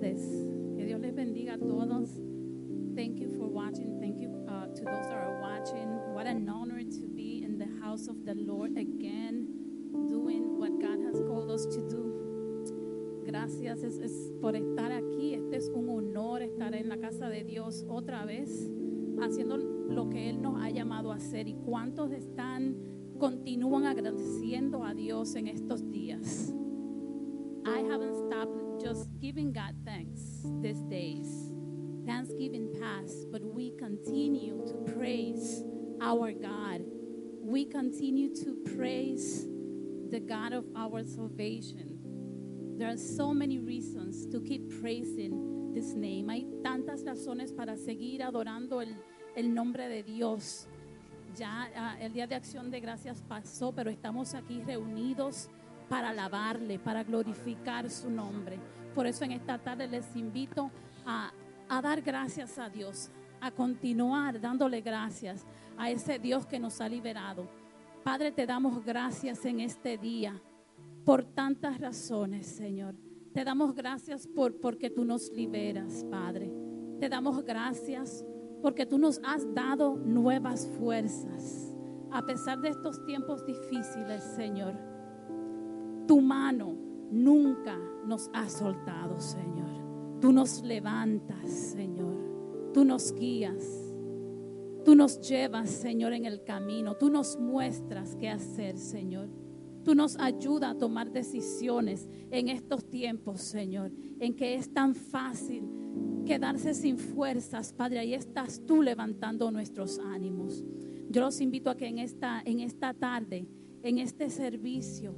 tardes. Que Dios les bendiga a todos. Thank you for watching. Thank you uh, to those that are watching. What an honor to be in the house of the Lord again, doing what God has called us to do. Gracias es, es por estar aquí. Este es un honor estar en la casa de Dios otra vez, haciendo lo que Él nos ha llamado a hacer. ¿Y cuántos están, continúan agradeciendo a Dios en estos días? I haven't stopped just giving God thanks these days. Thanksgiving passed, but we continue to praise our God. We continue to praise the God of our salvation. There are so many reasons to keep praising this name. Hay tantas razones para seguir adorando el, el nombre de Dios. Ya ah, el día de acción de gracias pasó, pero estamos aquí reunidos para alabarle, para glorificar su nombre. Por eso en esta tarde les invito a, a dar gracias a Dios, a continuar dándole gracias a ese Dios que nos ha liberado. Padre, te damos gracias en este día por tantas razones, Señor. Te damos gracias por porque tú nos liberas, Padre. Te damos gracias porque tú nos has dado nuevas fuerzas. A pesar de estos tiempos difíciles, Señor, tu mano nunca nos ha soltado, Señor. Tú nos levantas, Señor. Tú nos guías. Tú nos llevas, Señor, en el camino. Tú nos muestras qué hacer, Señor. Tú nos ayudas a tomar decisiones en estos tiempos, Señor, en que es tan fácil quedarse sin fuerzas, Padre. Ahí estás tú levantando nuestros ánimos. Yo los invito a que en esta, en esta tarde, en este servicio,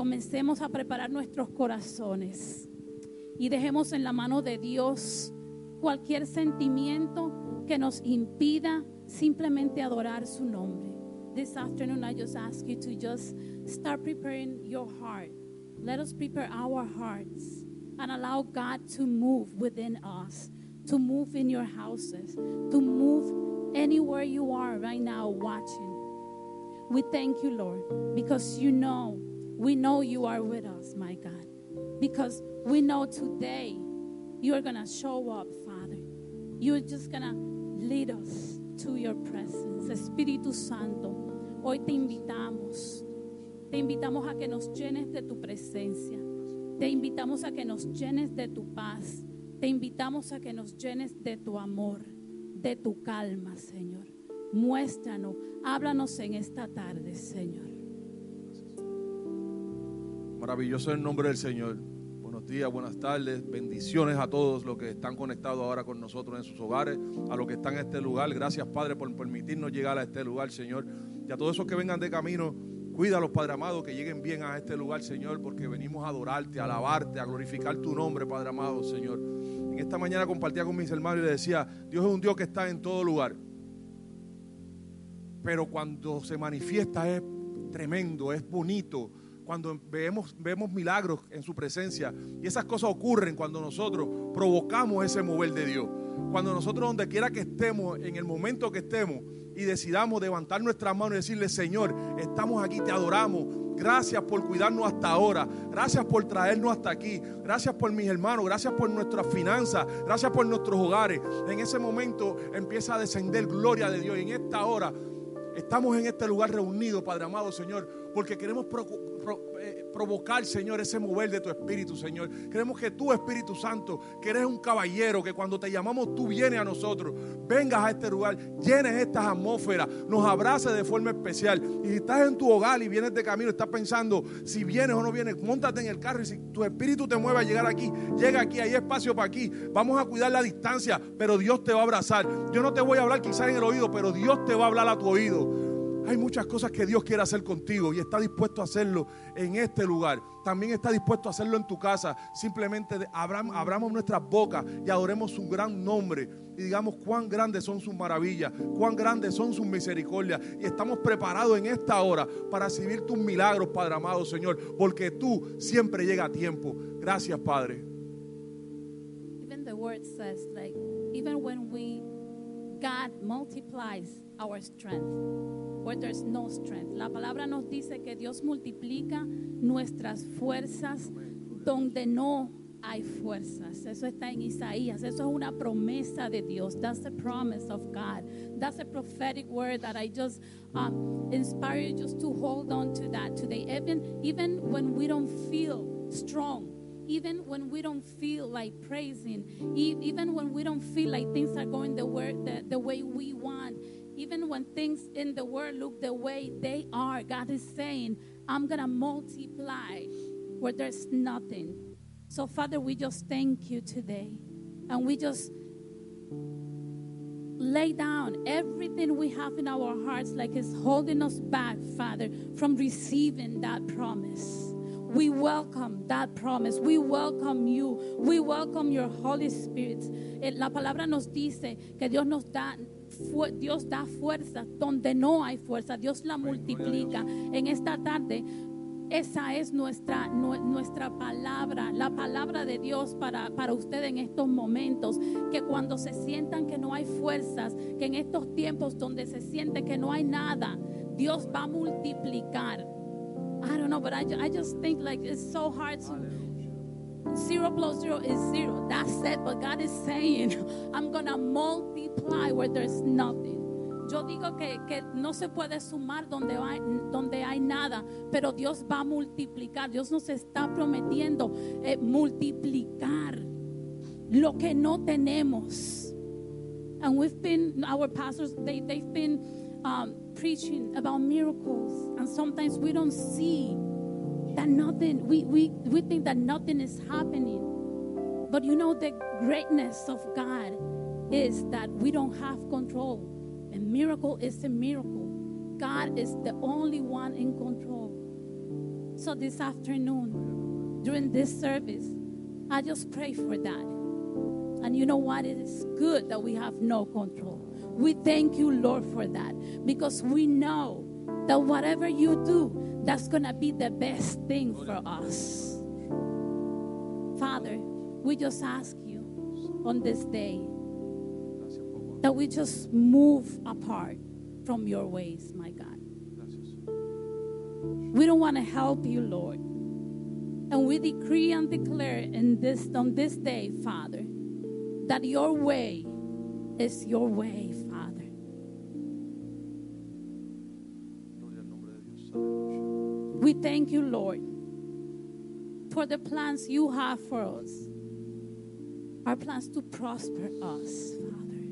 comencemos a preparar nuestros corazones y dejemos en la mano de Dios cualquier sentimiento que nos impida simplemente adorar su nombre. This afternoon, I just ask you to just start preparing your heart. Let us prepare our hearts and allow God to move within us, to move in your houses, to move anywhere you are right now watching. We thank you, Lord, because you know, we know you are with us, my God. Because we know today you are going to show up, Father. You're just going to lead us to your presence. Espíritu Santo, hoy te invitamos. Te invitamos a que nos llenes de tu presencia. Te invitamos a que nos llenes de tu paz. Te invitamos a que nos llenes de tu amor, de tu calma, Señor. Muéstranos, háblanos en esta tarde, Señor. Maravilloso el nombre del Señor. Buenos días, buenas tardes, bendiciones a todos los que están conectados ahora con nosotros en sus hogares, a los que están en este lugar. Gracias, Padre, por permitirnos llegar a este lugar, Señor. Y a todos esos que vengan de camino, cuídalos, Padre amado, que lleguen bien a este lugar, Señor, porque venimos a adorarte, a alabarte, a glorificar tu nombre, Padre amado, Señor. En esta mañana compartía con mis hermanos y les decía, Dios es un Dios que está en todo lugar. Pero cuando se manifiesta es tremendo, es bonito cuando vemos, vemos milagros en su presencia. Y esas cosas ocurren cuando nosotros provocamos ese mover de Dios. Cuando nosotros, donde quiera que estemos, en el momento que estemos, y decidamos levantar nuestras manos y decirle, Señor, estamos aquí, te adoramos. Gracias por cuidarnos hasta ahora. Gracias por traernos hasta aquí. Gracias por mis hermanos. Gracias por nuestras finanzas. Gracias por nuestros hogares. En ese momento empieza a descender gloria de Dios. En esta hora estamos en este lugar reunidos, Padre amado Señor, porque queremos eh, provocar, Señor, ese mover de tu Espíritu, Señor. Queremos que tú, Espíritu Santo, que eres un caballero, que cuando te llamamos tú vienes a nosotros, vengas a este lugar, llenes estas atmósferas, nos abraces de forma especial. Y si estás en tu hogar y vienes de camino, estás pensando si vienes o no vienes, montate en el carro y si tu Espíritu te mueve a llegar aquí, llega aquí, hay espacio para aquí. Vamos a cuidar la distancia, pero Dios te va a abrazar. Yo no te voy a hablar quizás en el oído, pero Dios te va a hablar a tu oído. Hay muchas cosas que Dios quiere hacer contigo y está dispuesto a hacerlo en este lugar. También está dispuesto a hacerlo en tu casa. Simplemente abramos nuestras bocas y adoremos su gran nombre y digamos cuán grandes son sus maravillas, cuán grandes son sus misericordias. Y estamos preparados en esta hora para recibir tus milagros, Padre amado Señor, porque tú siempre llega a tiempo. Gracias, Padre. Even the word says, like, even when we, God multiplies our strength. Where there's no strength. La palabra nos dice que Dios multiplica nuestras fuerzas donde no hay fuerzas. Eso está en Isaías. Eso es una promesa de Dios. That's the promise of God. That's a prophetic word that I just um, inspire you just to hold on to that today. Even even when we don't feel strong, even when we don't feel like praising, even when we don't feel like things are going the way the, the way we want, even when things in the world look the way they are, God is saying, "I'm gonna multiply where there's nothing." So, Father, we just thank you today. And we just lay down everything we have in our hearts, like it's holding us back, Father, from receiving that promise. We welcome that promise. We welcome you. We welcome your Holy Spirit. Eh, La palabra nos dice que Dios nos da. Dios da fuerza donde no hay fuerza, Dios la multiplica. En esta tarde esa es nuestra, nue- nuestra palabra, la palabra de Dios para, para usted en estos momentos. Que cuando se sientan que no hay fuerzas, que en estos tiempos donde se siente que no hay nada, Dios va a multiplicar. I don't know, but I, I just think like it's so hard to. Zero plus zero is zero. That's it. But God is saying, I'm going to multiply where there's nothing. Yo digo que, que no se puede sumar donde hay, donde hay nada, pero Dios va a multiplicar. Dios nos está prometiendo eh, multiplicar lo que no tenemos. And we've been, our pastors, they, they've been um, preaching about miracles. And sometimes we don't see that nothing, we, we, we think that nothing is happening. But you know, the greatness of God is that we don't have control. A miracle is a miracle. God is the only one in control. So this afternoon, during this service, I just pray for that. And you know what? It is good that we have no control. We thank you, Lord, for that because we know that whatever you do, that's going to be the best thing for us. Father, we just ask you on this day that we just move apart from your ways, my God. We don't want to help you, Lord. And we decree and declare in this on this day, Father, that your way is your way, thank you, Lord, for the plans you have for us. Our plans to prosper us, Father,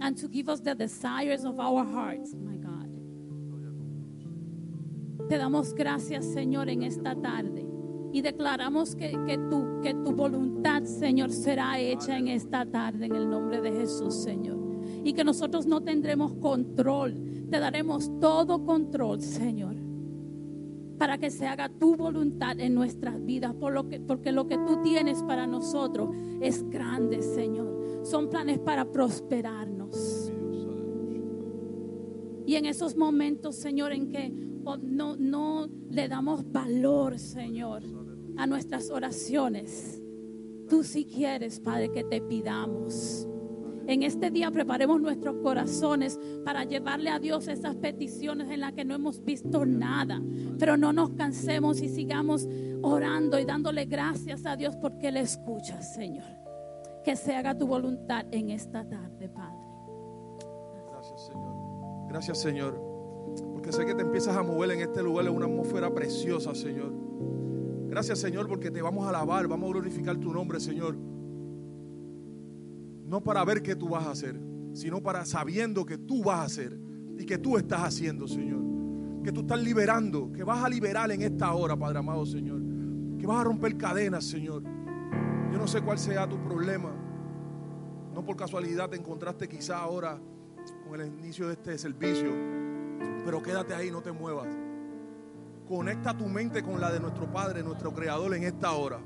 and to give us the desires of our hearts, my God. Te damos gracias, Señor, en esta tarde. Y declaramos que, que, tu, que tu voluntad, Señor, será hecha en esta tarde en el nombre de Jesús, Señor. Y que nosotros no tendremos control. Te daremos todo control, Señor. Para que se haga tu voluntad en nuestras vidas. Por lo que, porque lo que tú tienes para nosotros es grande, Señor. Son planes para prosperarnos. Y en esos momentos, Señor, en que no, no le damos valor, Señor, a nuestras oraciones, tú sí quieres, Padre, que te pidamos. En este día preparemos nuestros corazones para llevarle a Dios esas peticiones en las que no hemos visto nada. Pero no nos cansemos y sigamos orando y dándole gracias a Dios porque Él escucha, Señor. Que se haga tu voluntad en esta tarde, Padre. Gracias, Señor. Gracias, Señor. Porque sé que te empiezas a mover en este lugar, en una atmósfera preciosa, Señor. Gracias, Señor, porque te vamos a alabar, vamos a glorificar tu nombre, Señor. No para ver qué tú vas a hacer, sino para sabiendo que tú vas a hacer y que tú estás haciendo, Señor. Que tú estás liberando, que vas a liberar en esta hora, Padre amado, Señor. Que vas a romper cadenas, Señor. Yo no sé cuál sea tu problema. No por casualidad te encontraste quizá ahora con el inicio de este servicio, pero quédate ahí, no te muevas. Conecta tu mente con la de nuestro Padre, nuestro Creador en esta hora.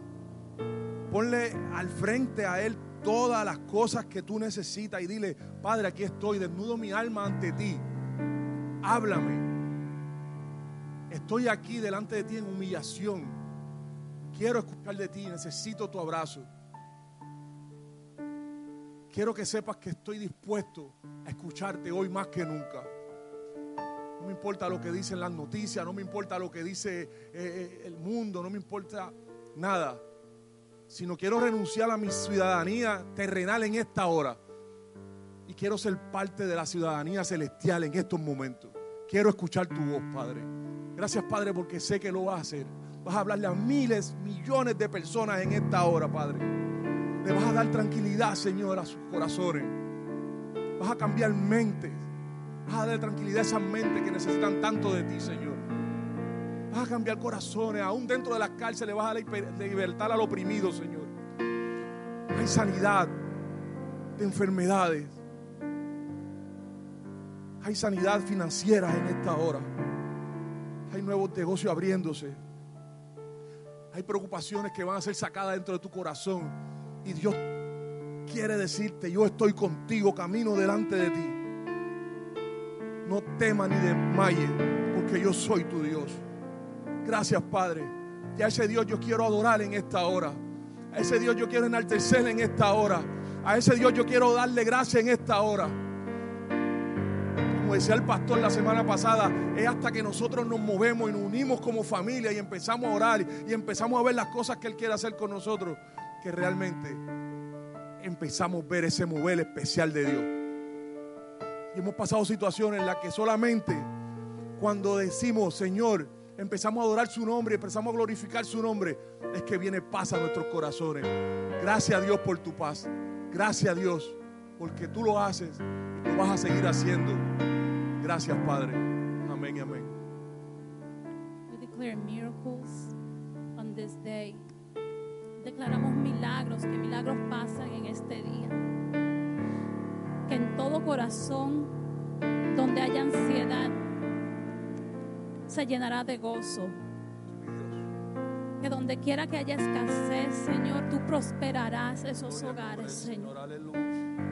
Ponle al frente a Él todas las cosas que tú necesitas y dile, Padre, aquí estoy, desnudo mi alma ante ti. Háblame. Estoy aquí delante de ti en humillación. Quiero escuchar de ti, necesito tu abrazo. Quiero que sepas que estoy dispuesto a escucharte hoy más que nunca. No me importa lo que dicen las noticias, no me importa lo que dice eh, eh, el mundo, no me importa nada. Sino quiero renunciar a mi ciudadanía terrenal en esta hora. Y quiero ser parte de la ciudadanía celestial en estos momentos. Quiero escuchar tu voz, Padre. Gracias, Padre, porque sé que lo vas a hacer. Vas a hablarle a miles, millones de personas en esta hora, Padre. Le vas a dar tranquilidad, Señor, a sus corazones. Vas a cambiar mentes. Vas a dar tranquilidad a esas mentes que necesitan tanto de ti, Señor. Vas a cambiar corazones. Aún dentro de las cárceles vas a libertar al oprimido, Señor. Hay sanidad de enfermedades. Hay sanidad financiera en esta hora. Hay nuevos negocios abriéndose. Hay preocupaciones que van a ser sacadas dentro de tu corazón. Y Dios quiere decirte, yo estoy contigo, camino delante de ti. No temas ni desmayes, porque yo soy tu Dios. Gracias, Padre. Y a ese Dios yo quiero adorar en esta hora. A ese Dios yo quiero enaltecer en esta hora. A ese Dios yo quiero darle gracia en esta hora. Como decía el pastor la semana pasada, es hasta que nosotros nos movemos y nos unimos como familia y empezamos a orar y empezamos a ver las cosas que Él quiere hacer con nosotros, que realmente empezamos a ver ese mover especial de Dios. Y hemos pasado situaciones en las que solamente cuando decimos, Señor, empezamos a adorar su nombre, empezamos a glorificar su nombre, es que viene paz a nuestros corazones. Gracias a Dios por tu paz. Gracias a Dios porque tú lo haces y lo vas a seguir haciendo. Gracias, Padre. Amén y amén. We declare miracles on this day. Declaramos milagros, que milagros pasan en este día. Que en todo corazón donde haya ansiedad se llenará de gozo. Que donde quiera que haya escasez, Señor, tú prosperarás esos hogares, Señor.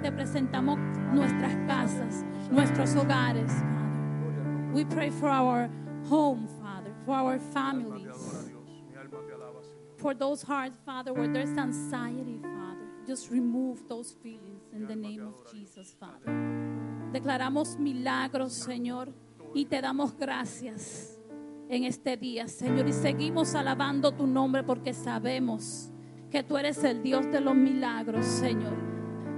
Te presentamos nuestras casas, nuestros hogares, Father. We pray for our home, Father, for our families. For those hearts, Father, where there's anxiety, Father, just remove those feelings in the name of Jesus, Father. Declaramos milagros, Señor, y te damos gracias en este día, Señor, y seguimos alabando tu nombre porque sabemos que tú eres el Dios de los milagros, Señor.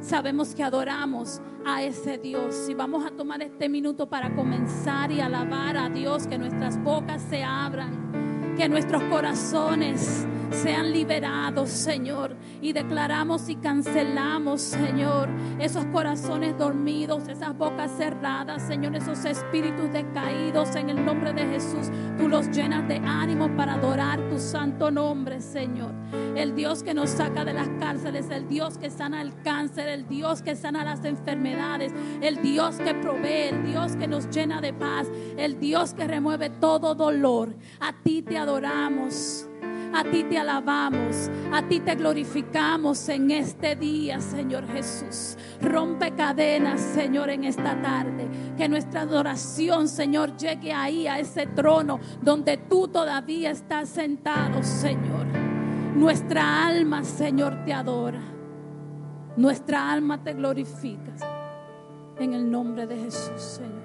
Sabemos que adoramos a ese Dios y vamos a tomar este minuto para comenzar y alabar a Dios, que nuestras bocas se abran, que nuestros corazones sean liberados, Señor. Y declaramos y cancelamos, Señor, esos corazones dormidos, esas bocas cerradas, Señor, esos espíritus decaídos en el nombre de Jesús. Tú los llenas de ánimo para adorar tu santo nombre, Señor. El Dios que nos saca de las cárceles, el Dios que sana el cáncer, el Dios que sana las enfermedades, el Dios que provee, el Dios que nos llena de paz, el Dios que remueve todo dolor. A ti te adoramos. A ti te alabamos, a ti te glorificamos en este día, Señor Jesús. Rompe cadenas, Señor, en esta tarde. Que nuestra adoración, Señor, llegue ahí, a ese trono donde tú todavía estás sentado, Señor. Nuestra alma, Señor, te adora. Nuestra alma te glorifica. En el nombre de Jesús, Señor.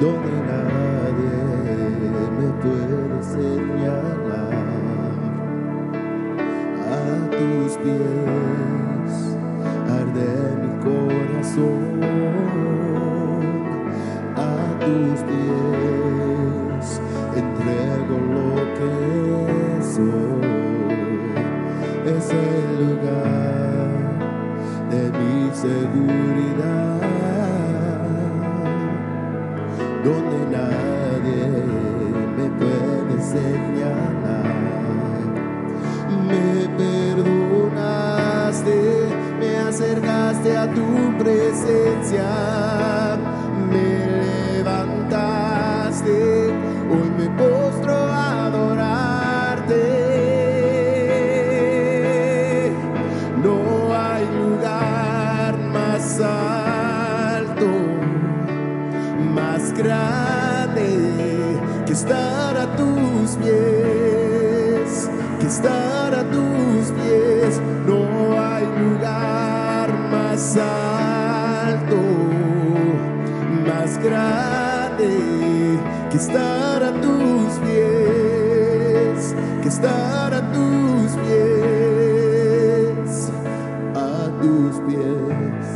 donde nadie me puede señalar. A tus pies arde mi corazón, a tus pies entrego lo que soy. Es el lugar de mi seguridad. señalar. Me perdonaste, me acercaste a tu presencia. que estar a tus pies, que estar a tus pies, a tus pies,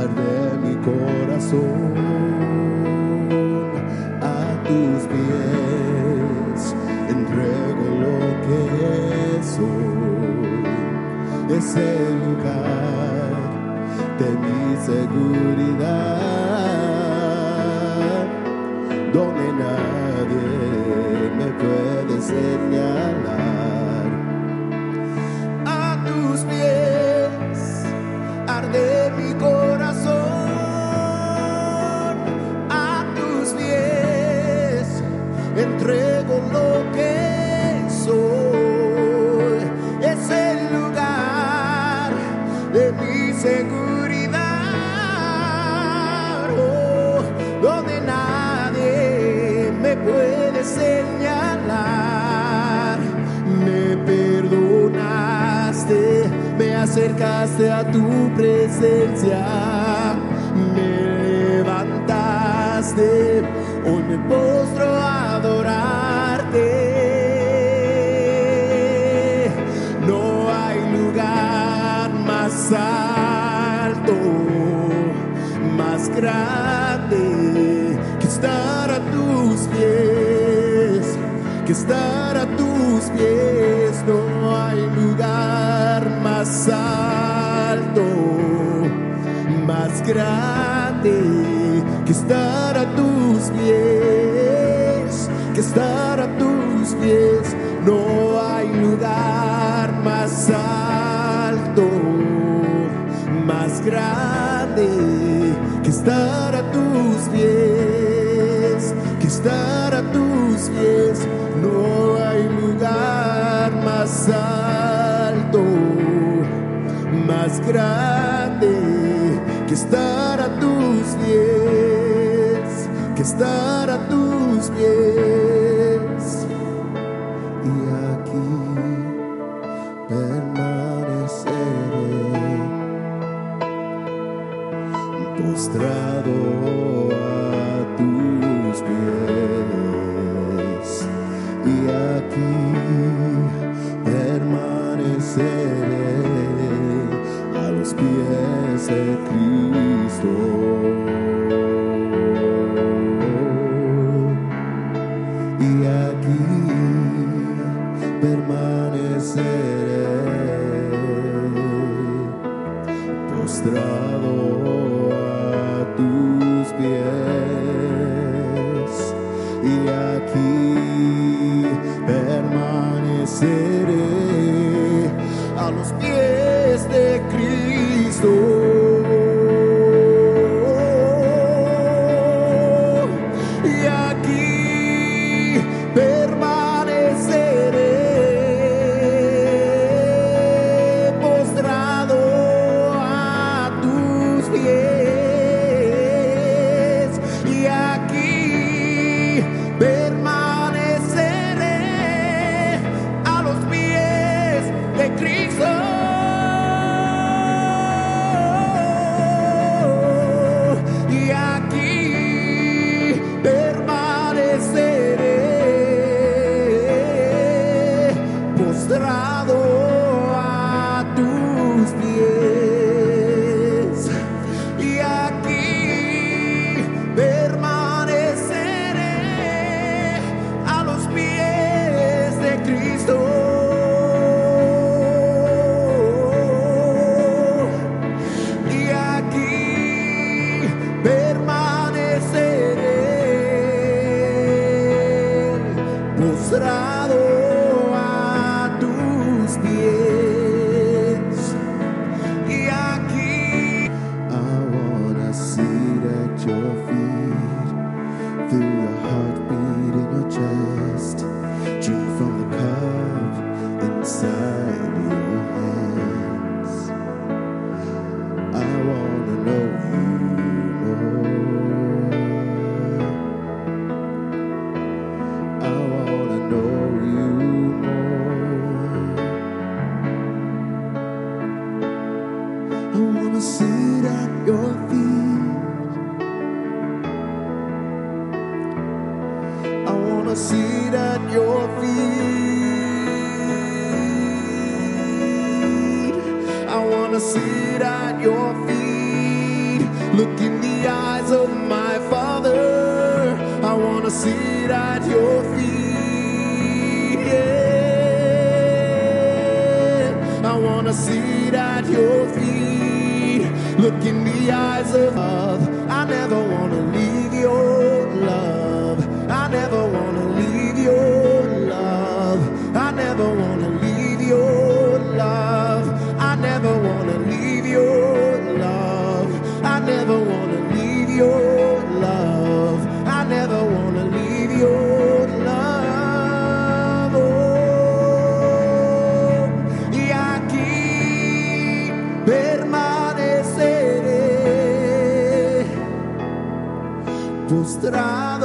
arde mi corazón, a tus pies, entrego lo que soy, ese lugar de mi seguro. Estar a tus pies. estrada.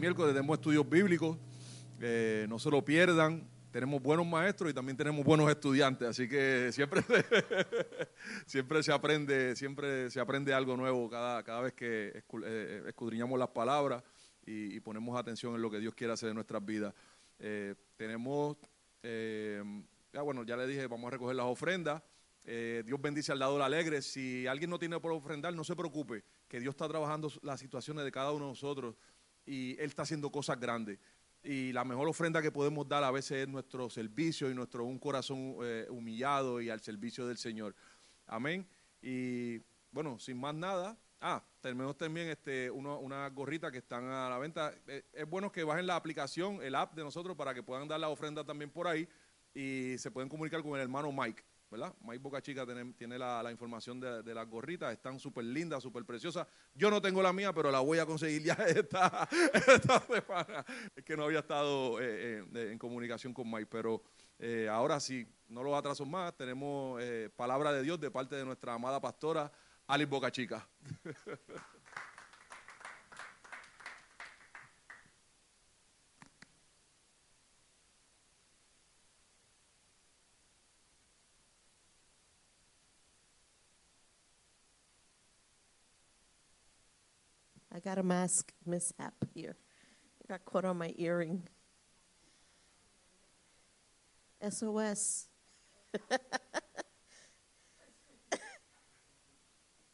Miércoles tenemos estudios bíblicos. eh, no se lo pierdan. Tenemos buenos maestros y también tenemos buenos estudiantes, así que siempre, siempre se aprende, siempre se aprende algo nuevo cada, cada vez que escu- eh, escudriñamos las palabras y, ponemos atención en lo que Dios quiere hacer en nuestras vidas. Eh, tenemos, eh, ya bueno, ya le dije, vamos a recoger las ofrendas. Eh, Dios bendice al dador alegre. Si alguien no tiene por ofrendar, no se preocupe, que Dios está trabajando las situaciones de cada uno de nosotros y Él está haciendo cosas grandes. Y la mejor ofrenda que podemos dar a veces es nuestro servicio y nuestro un corazón eh, humillado y al servicio del Señor. Amén. Y bueno, sin más nada. Ah, tenemos también este, uno, unas gorritas que están a la venta. Eh, es bueno que bajen la aplicación, el app de nosotros, para que puedan dar la ofrenda también por ahí y se pueden comunicar con el hermano Mike, ¿verdad? Mike Boca Chica tiene, la, información de, las gorritas, están súper lindas, súper preciosas. Yo no tengo la mía, pero la voy a conseguir ya esta, esta semana. Es que no había estado eh, eh, en comunicación con Mike, pero eh, ahora sí, no los atraso más, tenemos eh, palabra de Dios de parte de nuestra amada pastora Alice Boca Chica. I got a mask mishap here. I got caught on my earring. SOS.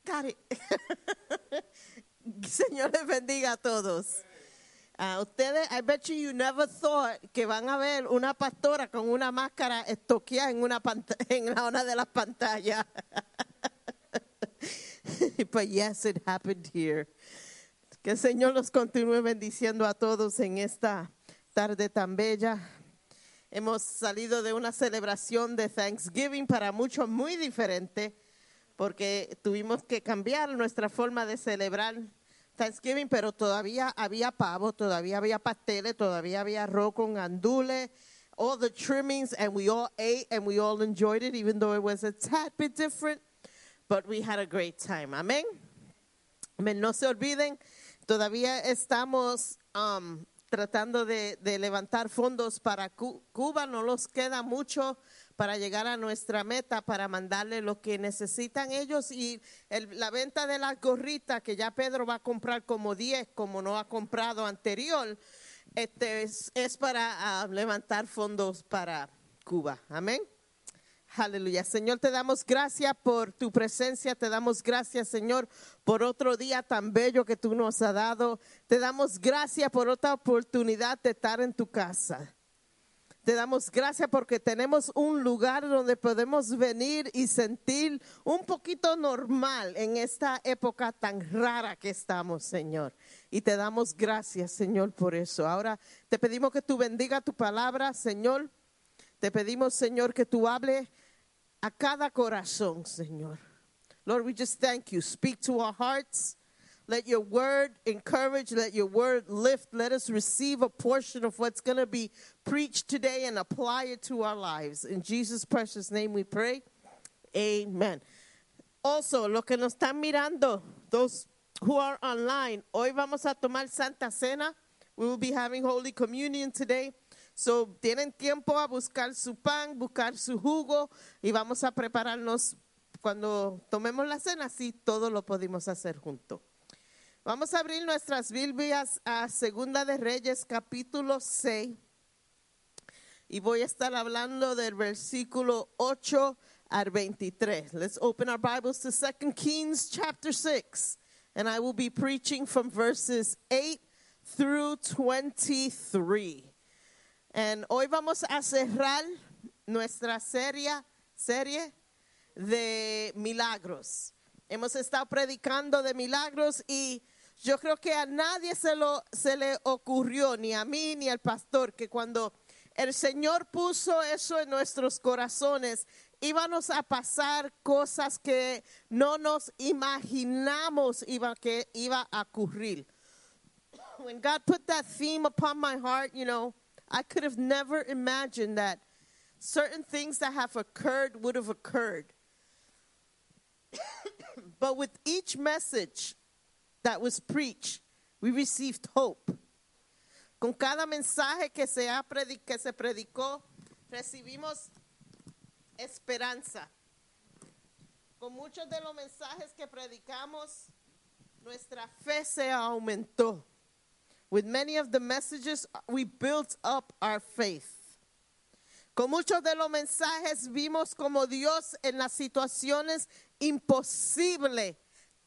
got it. Señor bendiga a todos. A ustedes, I bet you you never thought que van a ver una pastora con una máscara estoqueada en una en una de las pantallas. But yes, it happened here. Que el Señor los continúe bendiciendo a todos en esta tarde tan bella. Hemos salido de una celebración de Thanksgiving para muchos muy diferente, porque tuvimos que cambiar nuestra forma de celebrar Thanksgiving, pero todavía había pavo, todavía había pasteles, todavía había arroz con andules, all the trimmings, and we all ate and we all enjoyed it, even though it was a tad bit different, but we had a great time. Amén. No se olviden, todavía estamos um, tratando de, levantar fondos para Cu- Cuba. No los queda mucho para llegar a nuestra meta, para mandarle lo que necesitan ellos. Y el- la venta de las gorritas, que ya Pedro va a comprar como 10, como no ha comprado anterior, este es, es para ah, levantar fondos para Cuba. Amén. Aleluya. Señor, te damos gracias por tu presencia. Te damos gracias, Señor, por otro día tan bello que tú nos has dado. Te damos gracias por otra oportunidad de estar en tu casa. Te damos gracias porque tenemos un lugar donde podemos venir y sentir un poquito normal en esta época tan rara que estamos, Señor. Y te damos gracias, Señor, por eso. Ahora te pedimos que tú bendiga tu palabra, Señor. Te pedimos, Señor, que tú hables a cada corazón, Señor. Lord, we just thank you. Speak to our hearts. Let your word encourage, let your word lift. Let us receive a portion of what's going to be preached today and apply it to our lives. In Jesus' precious name we pray. Amen. Also, lo que nos están mirando, those who are online, hoy vamos a tomar Santa Cena. We will be having Holy Communion today. So, tienen tiempo a buscar su pan, buscar su jugo y vamos a prepararnos cuando tomemos la cena, así todo lo podemos hacer juntos. Vamos a abrir nuestras Biblias a Segunda de Reyes, capítulo 6. Y voy a estar hablando del versículo 8 al 23. Let's open our Bibles to 2 Kings chapter 6. And I will be preaching from verses 8 through 23. And hoy vamos a cerrar nuestra serie, serie de milagros. Hemos estado predicando de milagros y yo creo que a nadie se, lo, se le ocurrió, ni a mí ni al pastor, que cuando el Señor puso eso en nuestros corazones, íbamos a pasar cosas que no nos imaginamos iba, que iba a ocurrir. When God put that theme upon my heart, you know, I could have never imagined that certain things that have occurred would have occurred. but with each message that was preached, we received hope. Con cada mensaje que se, ha que se predicó, recibimos esperanza. Con muchos de los mensajes que predicamos, nuestra fe se aumentó. With many of the messages, uh, we built up our faith. Con muchos de los mensajes vimos como Dios en las situaciones imposibles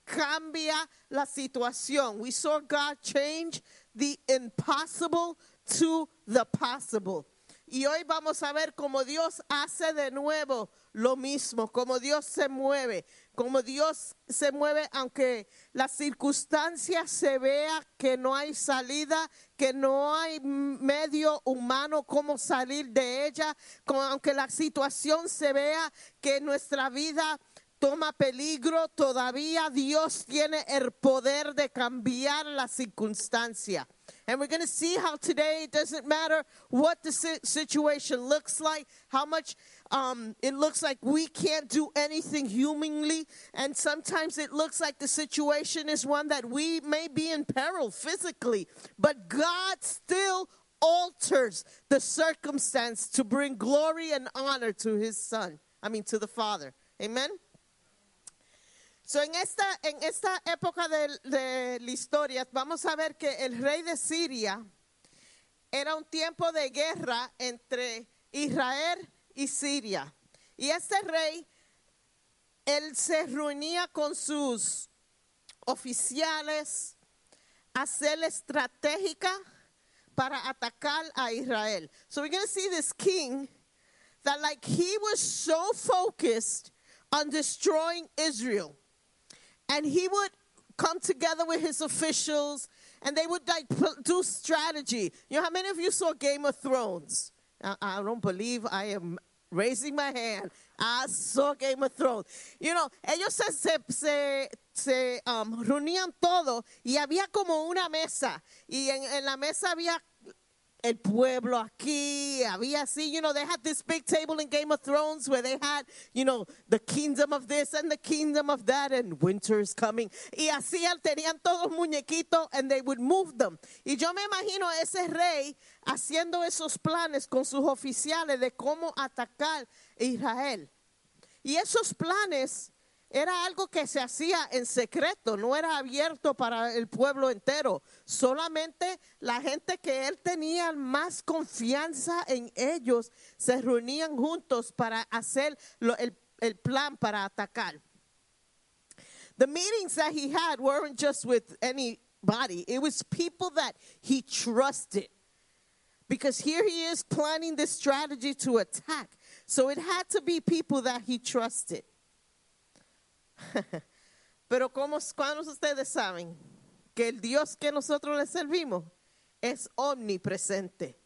cambia la situación. We saw God change the impossible to the possible. Y hoy vamos a ver cómo Dios hace de nuevo lo mismo, cómo Dios se mueve, cómo Dios se mueve aunque la circunstancia se vea que no hay salida, que no hay medio humano cómo salir de ella, como aunque la situación se vea que nuestra vida toma peligro, todavía Dios tiene el poder de cambiar la circunstancia. And we're going to see how today it doesn't matter what the si- situation looks like, how much um, it looks like we can't do anything humanly. And sometimes it looks like the situation is one that we may be in peril physically, but God still alters the circumstance to bring glory and honor to his son. I mean, to the Father. Amen. So, en, esta, en esta época de, de la historia, vamos a ver que el rey de Siria era un tiempo de guerra entre Israel y Siria. Y este rey, él se reunía con sus oficiales, a hacer estratégica para atacar a Israel. So we're going to see this king that like he was so focused on destroying Israel and he would come together with his officials and they would like do strategy. You know how many of you saw Game of Thrones? I, I don't believe I am raising my hand. I saw Game of Thrones. You know, ellos se, se, se, se, um, reunían todo y había como una mesa y en, en la mesa había el pueblo aquí, había así, you know, they had this big table in Game of Thrones where they had, you know, the kingdom of this and the kingdom of that and winter is coming. Y así tenían todos muñequitos and they would move them. Y yo me imagino ese rey haciendo esos planes con sus oficiales de cómo atacar Israel. Y esos planes era algo que se hacía en secreto, no era abierto para el pueblo entero. Solamente la gente que él tenía más confianza en ellos se reunían juntos para hacer el, el plan para atacar. The meetings that he had weren't just with anybody, it was people that he trusted. Because here he is planning this strategy to attack. So it had to be people that he trusted. Pero como cuántos de ustedes saben que el Dios que nosotros le servimos es omnipresente.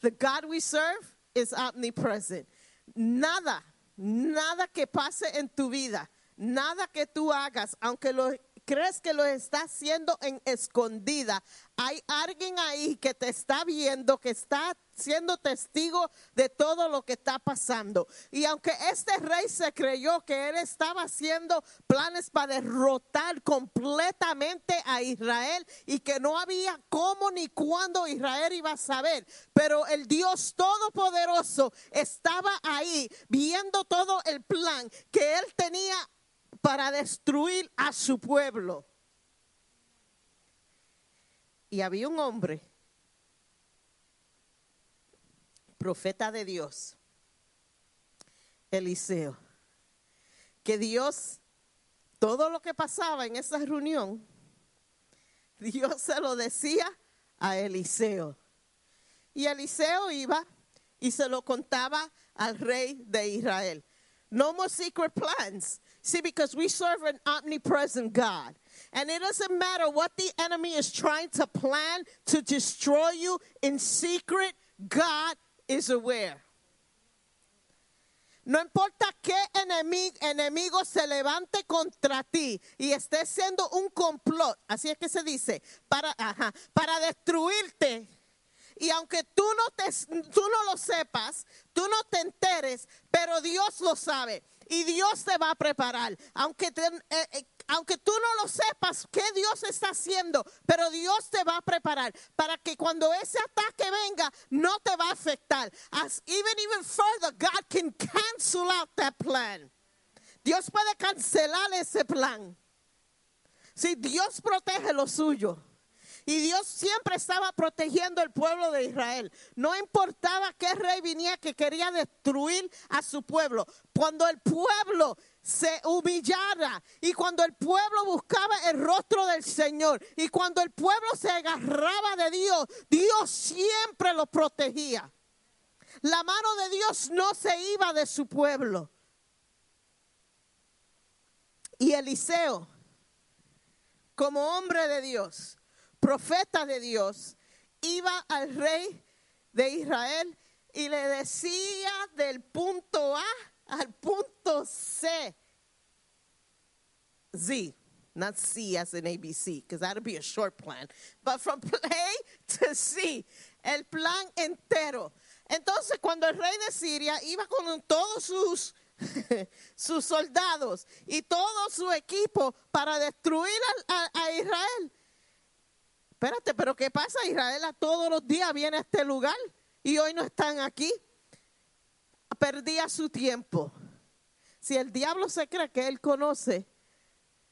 The God we serve is omnipresent. Nada, nada que pase en tu vida, nada que tú hagas, aunque lo crees que lo estás haciendo en escondida, hay alguien ahí que te está viendo, que está siendo testigo de todo lo que está pasando. Y aunque este rey se creyó que él estaba haciendo planes para derrotar completamente a Israel y que no había cómo ni cuándo Israel iba a saber, pero el Dios Todopoderoso estaba ahí viendo todo el plan que él tenía para destruir a su pueblo. Y había un hombre, profeta de Dios, Eliseo, que Dios, todo lo que pasaba en esa reunión, Dios se lo decía a Eliseo. Y Eliseo iba y se lo contaba al rey de Israel. No more secret plans. See, because we serve an omnipresent God. And it doesn't matter what the enemy is trying to plan to destroy you in secret, God is aware. No importa qué enemigo, enemigo se levante contra ti y esté siendo un complot, así es que se dice, para, destruirte. Y aunque tú no, tú no lo sepas, tú no te enteres, pero Dios lo sabe. Y Dios te va a preparar. Aunque, eh, eh, aunque tú no lo sepas qué Dios está haciendo, pero Dios te va a preparar para que cuando ese ataque venga, no te va a afectar. As even, even further, God can cancel out that plan. Dios puede cancelar ese plan. Si Dios protege lo suyo. Y Dios siempre estaba protegiendo el pueblo de Israel. No importaba qué rey venía que quería destruir a su pueblo. Cuando el pueblo se humillara y cuando el pueblo buscaba el rostro del Señor y cuando el pueblo se agarraba de Dios, Dios siempre lo protegía. La mano de Dios no se iba de su pueblo. Y Eliseo, como hombre de Dios, profeta de Dios, iba al rey de Israel y le decía del punto A al punto C. Z, not C as in ABC, because that'd be a short plan. But from A to C, el plan entero. Entonces, cuando el rey de Siria iba con todos sus, soldados y todo su equipo para destruir a Israel, espérate, pero ¿qué pasa? Israel a todos los días viene a este lugar y hoy no están aquí. Perdía su tiempo. Si el diablo se cree que él conoce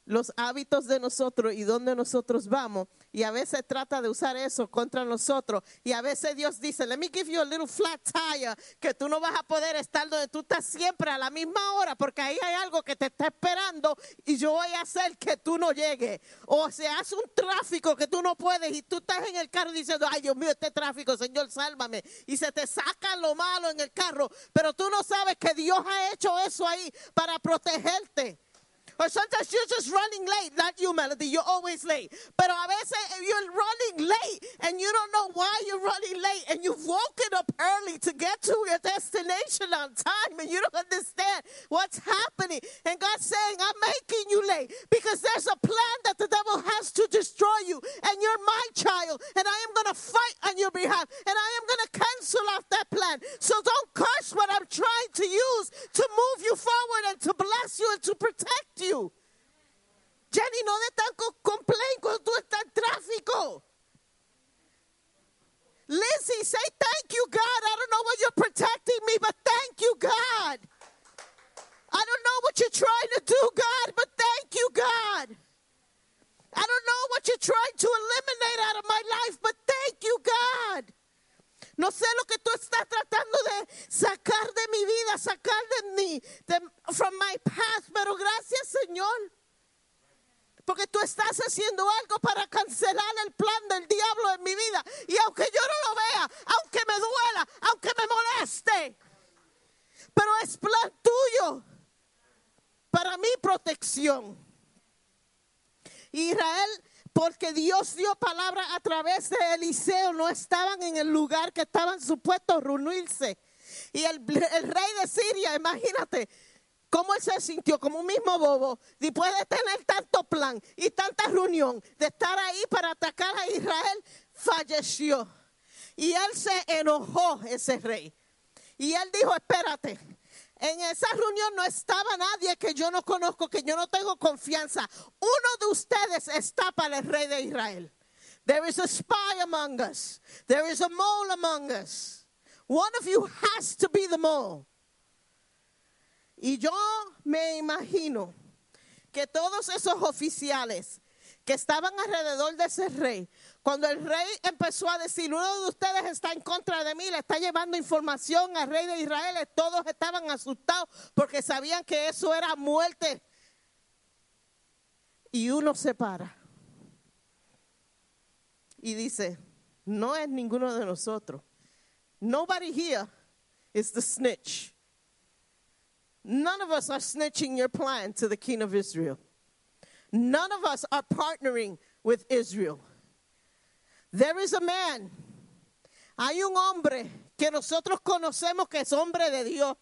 los hábitos de nosotros y dónde nosotros vamos. Y a veces trata de usar eso contra nosotros. Y a veces Dios dice, let me give you a little flat tire, que tú no vas a poder estar donde tú estás siempre a la misma hora, porque ahí hay algo que te está esperando y yo voy a hacer que tú no llegues. O se hace un tráfico que tú no puedes y tú estás en el carro diciendo, ay Dios mío, este tráfico, Señor, sálvame. Y se te saca lo malo en el carro, pero tú no sabes que Dios ha hecho eso ahí para protegerte. Or sometimes you're just running late. Not you, Melody. You're always late. Pero a veces eh, you're running late and you don't know why you're running late and you've woken up early to get to your destination on time and you don't understand what's happening. And God's saying, I'm making you late because there's a plan that the devil has to destroy you. And you're my child. And I am going to fight on your behalf. And I am going to cancel off that plan. So don't curse what I'm trying to use to move you forward and to bless you and to protect you. Jenny, no de tan co- complain cuando tú estás en tráfico. Lizzie, say thank you, God. I don't know what you're protecting me, but thank you, God. I don't know what you're trying to do, God, but thank you, God. I don't know what you're trying to eliminate out of my life, but thank you, God. No sé lo que tú estás tratando de sacar de mi vida, sacar de mí, de, from my path, pero gracias, Señor. Porque tú estás haciendo algo para cancelar el plan del diablo en mi vida. Y aunque yo no lo vea, aunque me duela, aunque me moleste, pero es plan tuyo para mi protección. Israel, porque Dios dio palabra a través de Eliseo, no estaban en el lugar que estaban supuestos reunirse. Y el, el rey de Siria, imagínate, cómo él se sintió como un mismo bobo, después de tener tanto plan y tanta reunión, de estar ahí para atacar a Israel, falleció. Y él se enojó, ese rey. Y él dijo, espérate, en esa reunión no estaba nadie que yo no conozco, que yo no tengo confianza. Uno de ustedes está para el rey de Israel. There is a spy among us. There is a mole among us. One of you has to be the mole. Y yo me imagino que todos esos oficiales que estaban alrededor de ese rey, cuando el rey empezó a decir, uno de ustedes está en contra de mí, le está llevando información al rey de Israel, todos estaban asustados porque sabían que eso era muerte. Y uno se para y dice, no es ninguno de nosotros. Nobody here is the snitch. None of us are snitching your plan to the king of Israel. None of us are partnering with Israel. There is a man. Hay un hombre que nosotros conocemos que es hombre de Dios.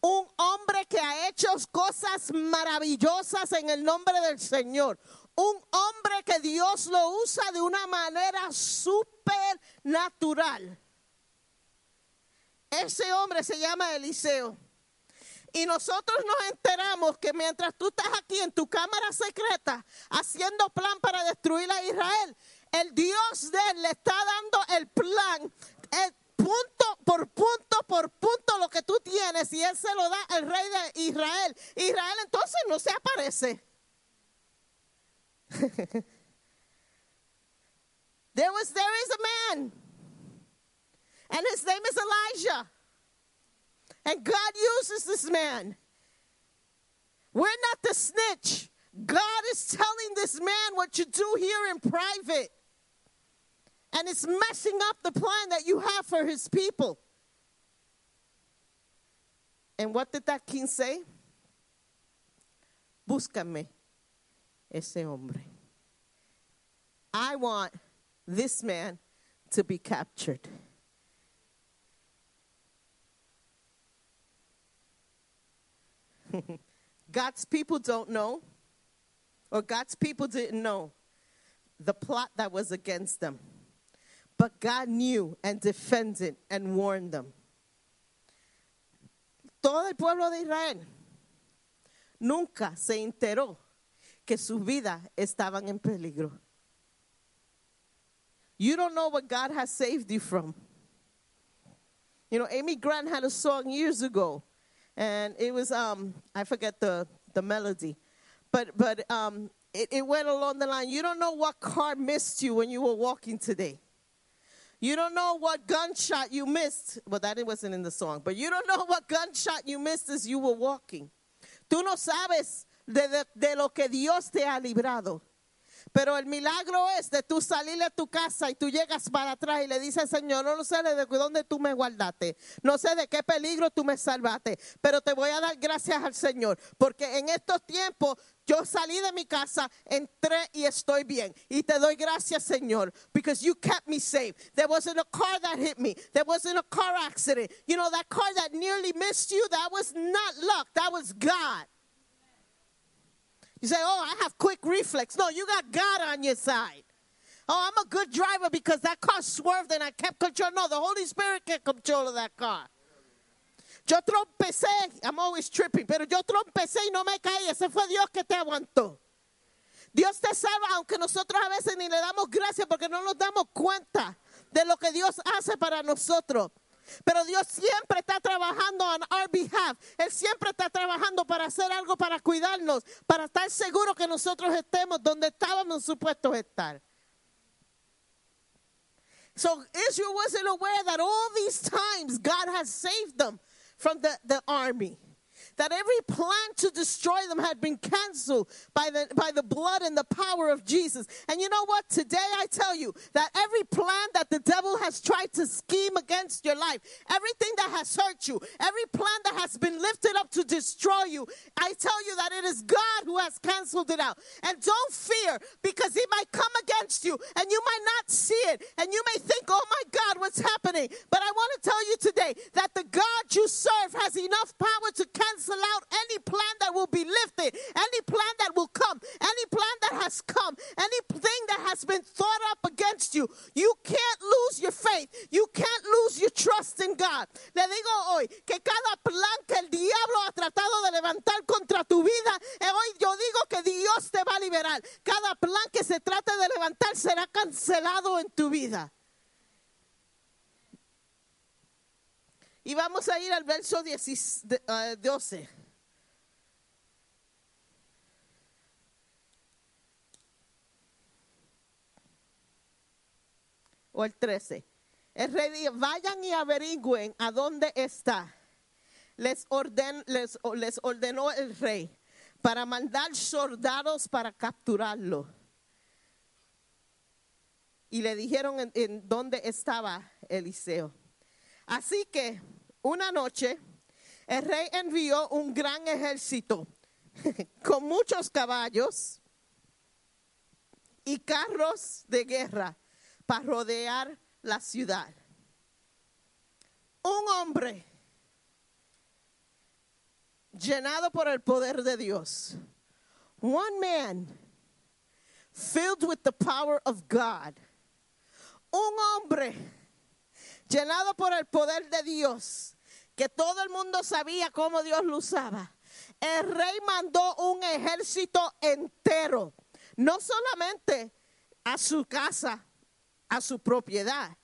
Un hombre que ha hecho cosas maravillosas en el nombre del Señor. Un hombre que Dios lo usa de una manera supernatural. Ese hombre se llama Eliseo. Y nosotros nos enteramos que mientras tú estás aquí en tu cámara secreta haciendo plan para destruir a Israel, el Dios de él le está dando el plan, el punto por punto por punto lo que tú tienes y él se lo da al rey de Israel. Israel entonces no se aparece. there was there is a man and his name is Elijah. And God uses this man. We're not the snitch. God is telling this man what you do here in private. And it's messing up the plan that you have for his people. And what did that king say? Búscame ese hombre. I want this man to be captured. God's people don't know, or God's people didn't know the plot that was against them. But God knew and defended and warned them. Todo el pueblo de Israel nunca se enteró que su vida estaban en peligro. You don't know what God has saved you from. You know, Amy Grant had a song years ago, and it was um I forget the the melody, but but um it, it went along the line. You don't know what car missed you when you were walking today. You don't know what gunshot you missed. Well, that wasn't in the song, but you don't know what gunshot you missed as you were walking. Tú no sabes de, de, de lo que Dios te ha librado. Pero el milagro es de tú salir de tu casa y tú llegas para atrás y le dices, Señor, no sé de dónde tú me guardaste, no sé de qué peligro tú me salvaste, pero te voy a dar gracias al Señor, porque en estos tiempos yo salí de mi casa, entré y estoy bien. Y te doy gracias, Señor, because you kept me safe. There wasn't a car that hit me. There wasn't a car accident. You know, that car that nearly missed you, that was not luck. That was God. You say, oh, I have quick reflex. No, you got God on your side. Oh, I'm a good driver because that car swerved and I kept control. No, the Holy Spirit kept control of that car. Yo trompecé, I'm always tripping, pero yo trompecé y no me caí. Ese fue Dios que te aguantó. Dios te salva, aunque nosotros a veces ni le damos gracias porque no nos damos cuenta de lo que Dios hace para nosotros. Pero Dios siempre está trabajando on our behalf. Él siempre está trabajando para hacer algo para cuidarnos, para estar seguro que nosotros estemos donde estábamos supuestos estar. So Israel wasn't aware that all these times God has saved them from the, the army. That every plan to destroy them had been canceled by the, by the blood and the power of Jesus. And you know what? Today I tell you that every plan that the devil has tried to scheme against your life, everything that has hurt you, every plan that has been lifted up to destroy you, I tell you that it is God who has canceled it out. And don't fear because he might come against you and you might not see it. And you may think, oh my God, what's happening? But I want to tell you today that the God you serve has enough power to cancel out any plan that will be lifted, any 10 de- eh, 12. O el 13. El rey dijo, vayan y averigüen a dónde está. Les, orden, les, les ordenó el rey para mandar soldados para capturarlo. Y le dijeron en, en dónde estaba Eliseo. Así que una noche el rey envió un gran ejército con muchos caballos y carros de guerra para rodear la ciudad. Un hombre llenado por el poder de Dios. One man filled with the power of God. Un hombre llenado por el poder de Dios, que todo el mundo sabía cómo Dios lo usaba. El rey mandó un ejército entero, no solamente a su casa, a su propiedad,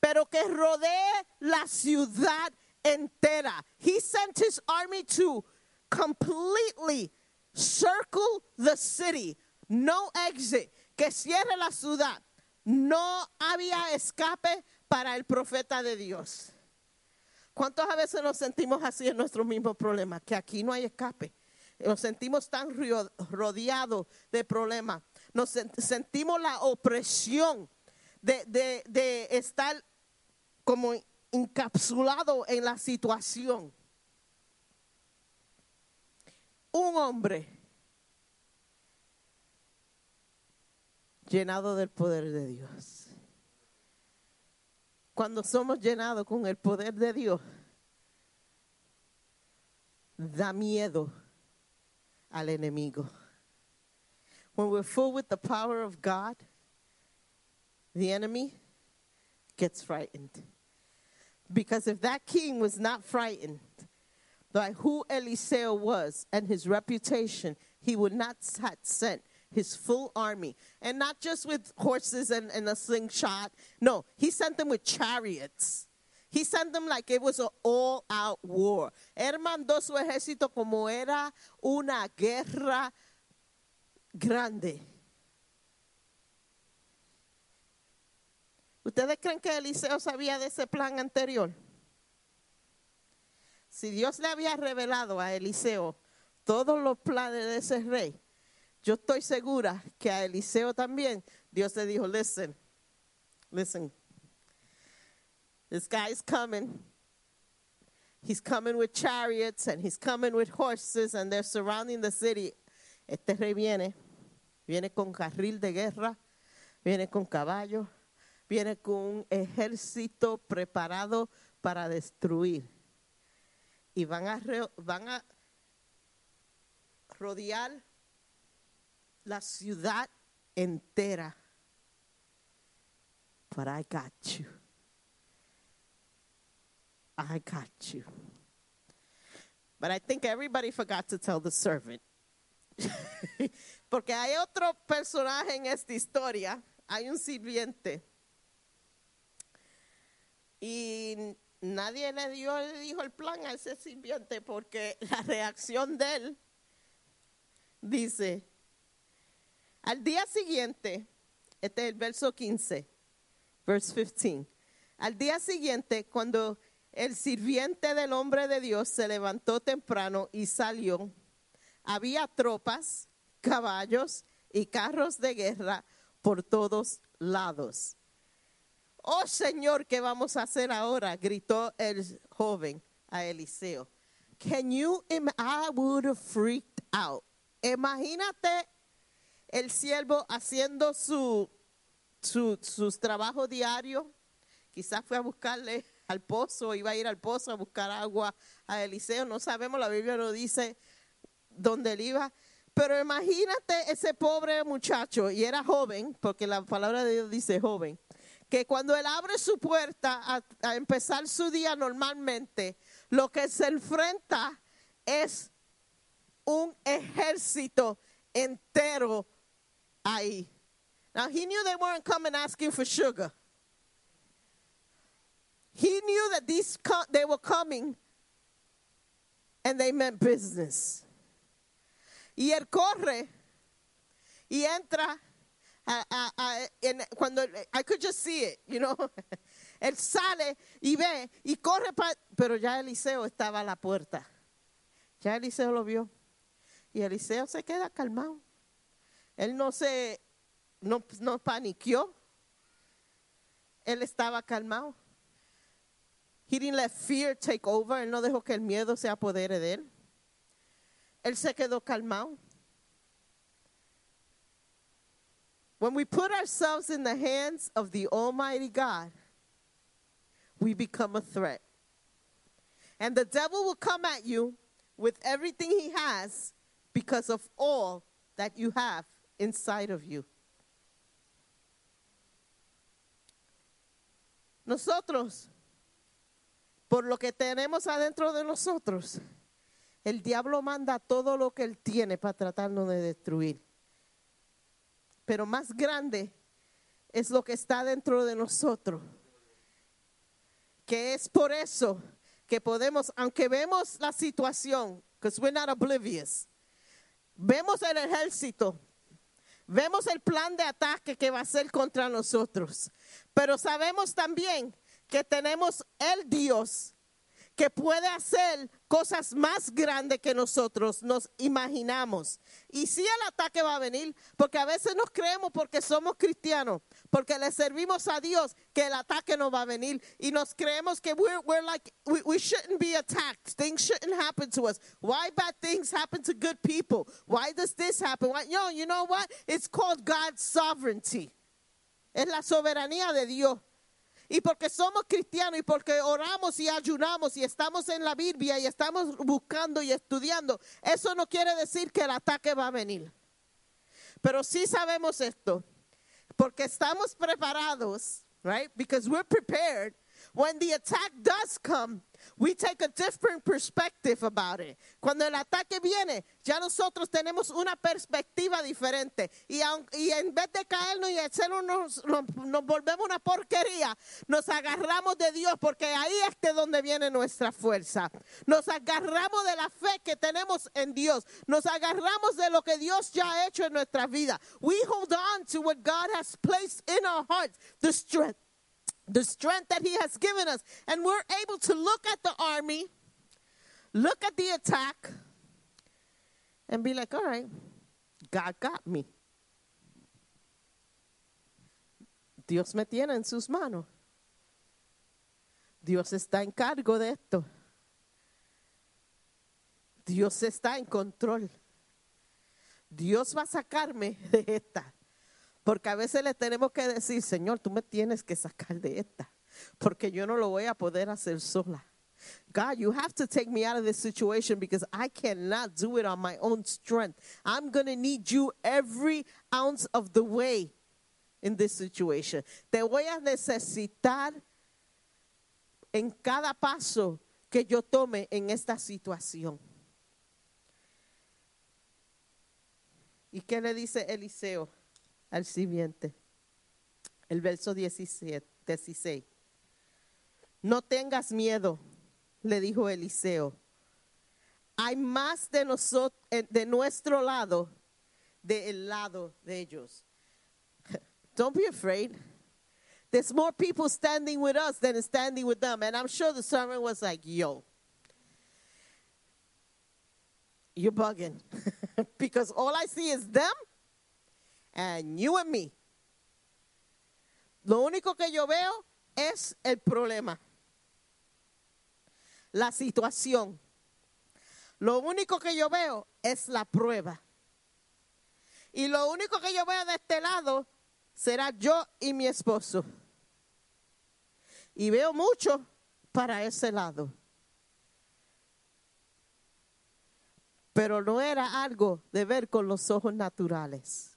pero que rodee la ciudad entera. He sent his army to completely circle the city, no exit, que cierre la ciudad. No había escape para el profeta de Dios. ¿Cuántas veces nos sentimos así en nuestro mismo problema? Que aquí no hay escape. Nos sentimos tan rodeados de problemas. Nos sen- sentimos la opresión de- de estar como encapsulado en la situación. Un hombre llenado del poder de Dios. Cuando somos llenados con el poder de Dios, da miedo al enemigo. When we're full with the power of God, the enemy gets frightened. Because if that king was not frightened by who Eliseo was and his reputation, he would not have sent his full army. And not just with horses and, and a slingshot. No, he sent them with chariots. He sent them like it was an all out war. Él mandó su ejército como era una guerra grande. ¿Ustedes creen que Eliseo sabía de ese plan anterior? Si Dios le había revelado a Eliseo todos los planes de ese rey, yo estoy segura que a Eliseo también Dios le dijo, listen, listen, this guy's coming. He's coming with chariots and he's coming with horses and they're surrounding the city. Este rey viene, viene con carril de guerra, viene con caballo, viene con un ejército preparado para destruir. Y van a, van a rodear la ciudad entera. But I got you. I got you. But I think everybody forgot to tell the servant. Porque hay otro personaje en esta historia. Hay un sirviente. Y nadie le dio, le dijo el plan a ese sirviente porque la reacción de él dice, al día siguiente, este es el verso 15, verse 15. Al día siguiente, cuando el sirviente del hombre de Dios se levantó temprano y salió, había tropas, caballos y carros de guerra por todos lados. Oh Señor, ¿qué vamos a hacer ahora? gritó el joven a Eliseo. Can you I would have freaked out. Imagínate el siervo haciendo su, su, sus trabajos diarios. Quizás fue a buscarle al pozo, iba a ir al pozo a buscar agua a Eliseo. No sabemos, la Biblia no dice dónde él iba. Pero imagínate ese pobre muchacho, y era joven, porque la palabra de Dios dice joven, que cuando él abre su puerta a, a empezar su día normalmente, lo que se enfrenta es un ejército entero ahí. Now he knew they weren't coming asking for sugar. He knew that these they were coming and they meant business. Y él corre y entra cuando I could just see it, you know. Él sale y ve y corre, pa- pero ya Eliseo estaba a la puerta. Ya Eliseo lo vio. Y Eliseo se queda calmado. Él no se, no, no paniqueó. Él estaba calmado. He didn't let fear take over. Él no dejó que el miedo se apodere de él. Él se quedó calmado. When we put ourselves in the hands of the Almighty God, we become a threat. And the devil will come at you with everything he has because of all that you have inside of you. Nosotros, por lo que tenemos adentro de nosotros, el diablo manda todo lo que él tiene para tratarnos de destruir. Pero más grande es lo que está dentro de nosotros. Que es por eso que podemos, aunque vemos la situación, because we're not oblivious, vemos el ejército, vemos el plan de ataque que va a ser contra nosotros, pero sabemos también que tenemos el Dios que puede hacer cosas más grandes que nosotros nos imaginamos. Y sí el ataque va a venir, porque a veces nos creemos porque somos cristianos, porque le servimos a Dios, que el ataque no va a venir. Y nos creemos que we're, we're like, we, we shouldn't be attacked. Things shouldn't happen to us. Why bad things happen to good people? Why does this happen? Why, no, you know what? It's called God's sovereignty. Es la soberanía de Dios. Y porque somos cristianos y porque oramos y ayunamos y estamos en la Biblia y estamos buscando y estudiando, eso no quiere decir que el ataque va a venir. Pero sí sabemos esto, porque estamos preparados, right? Because we're prepared. When the attack does come, we take a different perspective about it. Cuando el ataque viene, ya nosotros tenemos una perspectiva diferente. Y, y en vez de caernos y hacernos, nos, nos volvemos una porquería, nos agarramos de Dios, porque ahí es de donde viene nuestra fuerza. Nos agarramos de la fe que tenemos en Dios. Nos agarramos de lo que Dios ya ha hecho en nuestra vida. We hold on to what God has placed in our hearts, the strength the strength that he has given us. And we're able to look at the army, look at the attack, and be like, all right, God got me. Dios me tiene en sus manos. Dios está en cargo de esto. Dios está en control. Dios va a sacarme de esta. Porque a veces le tenemos que decir, Señor, tú me tienes que sacar de esta. Porque yo no lo voy a poder hacer sola. God, you have to take me out of this situation because I cannot do it on my own strength. I'm going to need you every ounce of the way in this situation. Te voy a necesitar en cada paso que yo tome en esta situación. ¿Y qué le dice Eliseo al sirviente? El verso 17, 16. No tengas miedo, le dijo Eliseo. Hay más de, nosotros, de nuestro lado del lado de ellos. Don't be afraid. There's more people standing with us than standing with them. And I'm sure the servant was like, yo, you're bugging. because all I see is them and you and me. Lo único que yo veo es el problema. La situación. Lo único que yo veo es la prueba. Y lo único que yo veo de este lado será yo y mi esposo. Y veo mucho para ese lado. Pero no era algo de ver con los ojos naturales.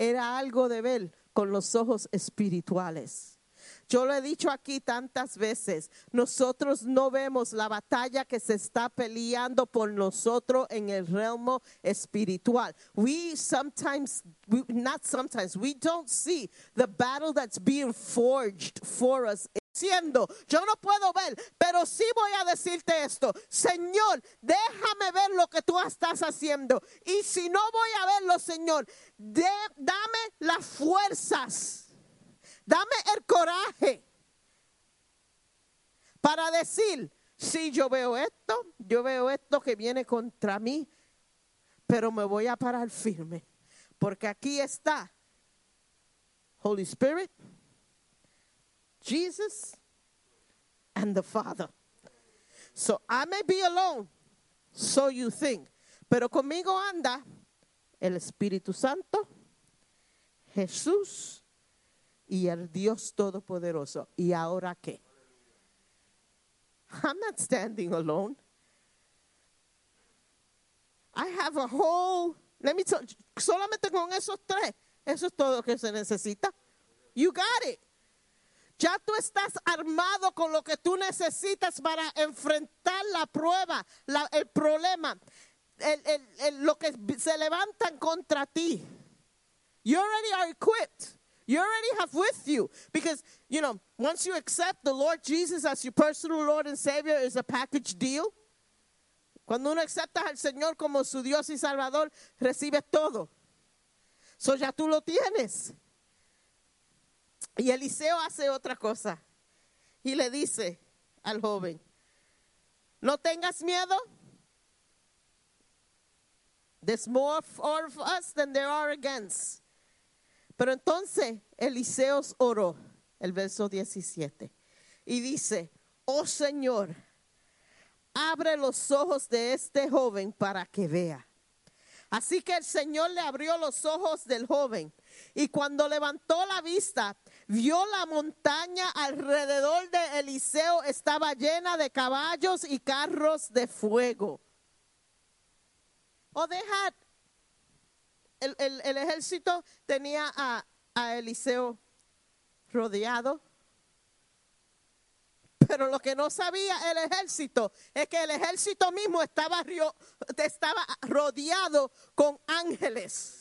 Era algo de ver con los ojos espirituales. Yo lo he dicho aquí tantas veces, nosotros no vemos la batalla que se está peleando por nosotros en el realmo espiritual. We sometimes, we, not sometimes, we don't see the battle that's being forged for us. Yo no puedo ver, pero sí voy a decirte esto, Señor, déjame ver lo que tú estás haciendo. Y si no voy a verlo, Señor, dame las fuerzas. Dame el coraje para decir, si yo veo esto, yo veo esto que viene contra mí, pero me voy a parar firme, porque aquí está Holy Spirit, Jesus, and the Father. So I may be alone, so you think, pero conmigo anda el Espíritu Santo, Jesús, y el Dios Todopoderoso. ¿Y ahora qué? I'm not standing alone. I have a whole, let me tell, solamente con esos tres, eso es todo que se necesita. You got it. Ya tú estás armado con lo que tú necesitas para enfrentar la prueba, el problema, lo que se levantan contra ti. You already are equipped. You already have with you. Because, you know, once you accept the Lord Jesus as your personal Lord and Savior, is a package deal. Cuando uno acepta al Señor como su Dios y Salvador, recibe todo. So ya tú lo tienes. Y Eliseo hace otra cosa. Y le dice al joven, no tengas miedo. There's more for us than there are against. Pero entonces Eliseo oró, el verso 17, y dice, oh Señor, abre los ojos de este joven para que vea. Así que el Señor le abrió los ojos del joven y cuando levantó la vista, vio la montaña alrededor de Eliseo estaba llena de caballos y carros de fuego. They had el, el- ejército tenía a, a Eliseo rodeado. Pero lo que no sabía el ejército es que el ejército mismo estaba, estaba rodeado con ángeles.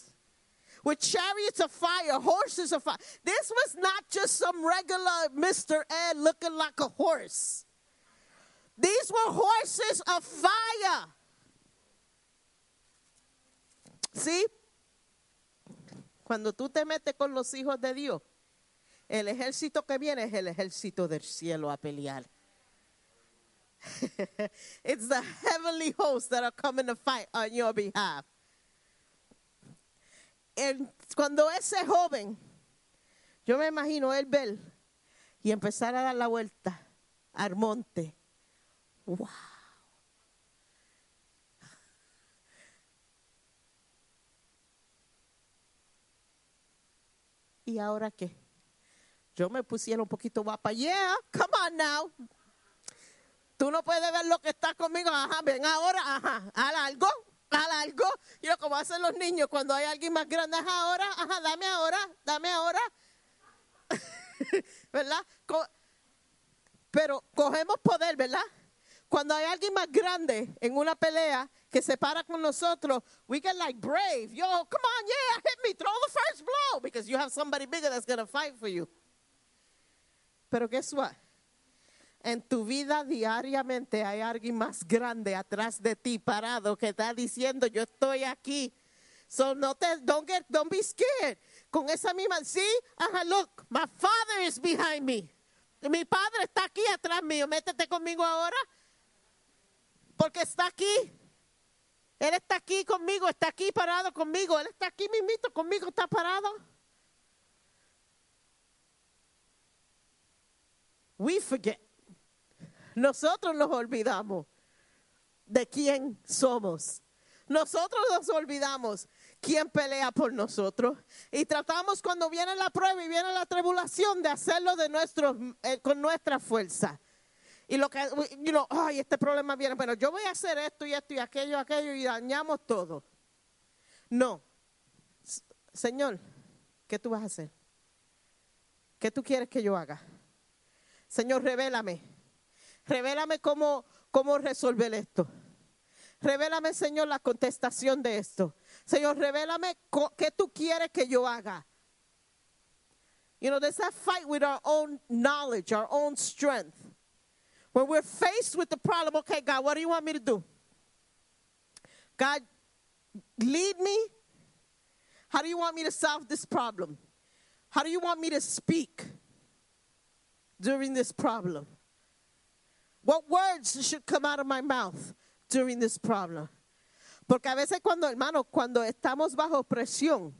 With chariots of fire, horses of fire. This was not just some regular Mr. Ed looking like a horse. These were horses of fire. ¿Sí? Cuando tú te metes con los hijos de Dios, el ejército que viene es el ejército del cielo a pelear. it's the heavenly hosts that are coming to fight on your behalf. Cuando ese joven, yo me imagino él ver y empezar a dar la vuelta al monte. ¡Wow! ¿Y ahora qué? Yo me pusiera un poquito guapa. Yeah, come on now. Tú no puedes ver lo que está conmigo. Ajá, ven ahora, ajá, haz algo, algo. Y lo como hacen los niños cuando hay alguien más grande, ajá, ahora, ajá, dame ahora, dame ahora. ¿Verdad? Pero cogemos poder, ¿verdad? Cuando hay alguien más grande en una pelea que se para con nosotros, we get like brave. Yo, come on, yeah, hit me, throw the first blow because you have somebody bigger that's going to fight for you. Pero guess what? En tu vida diariamente hay alguien más grande atrás de ti parado que está diciendo yo estoy aquí. So no te don't get don't be scared. Con esa misma sí, ajá, look, my father is behind me. Mi padre está aquí atrás mío. Métete conmigo ahora. Porque está aquí. Él está aquí conmigo, está aquí parado conmigo. Él está aquí mismito conmigo, está parado. We forget. Nosotros nos olvidamos de quién somos. Nosotros nos olvidamos quién pelea por nosotros y tratamos cuando viene la prueba y viene la tribulación de hacerlo de eh, con nuestra fuerza. Y lo que, ay, este problema viene, pero yo voy a hacer esto y esto y aquello, aquello y dañamos todo. No. Señor, ¿qué tú vas a hacer? ¿Qué tú quieres que yo haga? Señor, revélame. Revélame cómo, cómo resolver esto. Revélame, Señor, la contestación de esto. Señor, revélame qué tú quieres que yo haga. You know, there's that fight with our own knowledge, our own strength. When we're faced with the problem, okay, God, what do you want me to do? God, lead me. How do you want me to solve this problem? How do you want me to speak during this problem? What words should come out of my mouth during this problem? Porque a veces cuando, hermano, cuando estamos bajo presión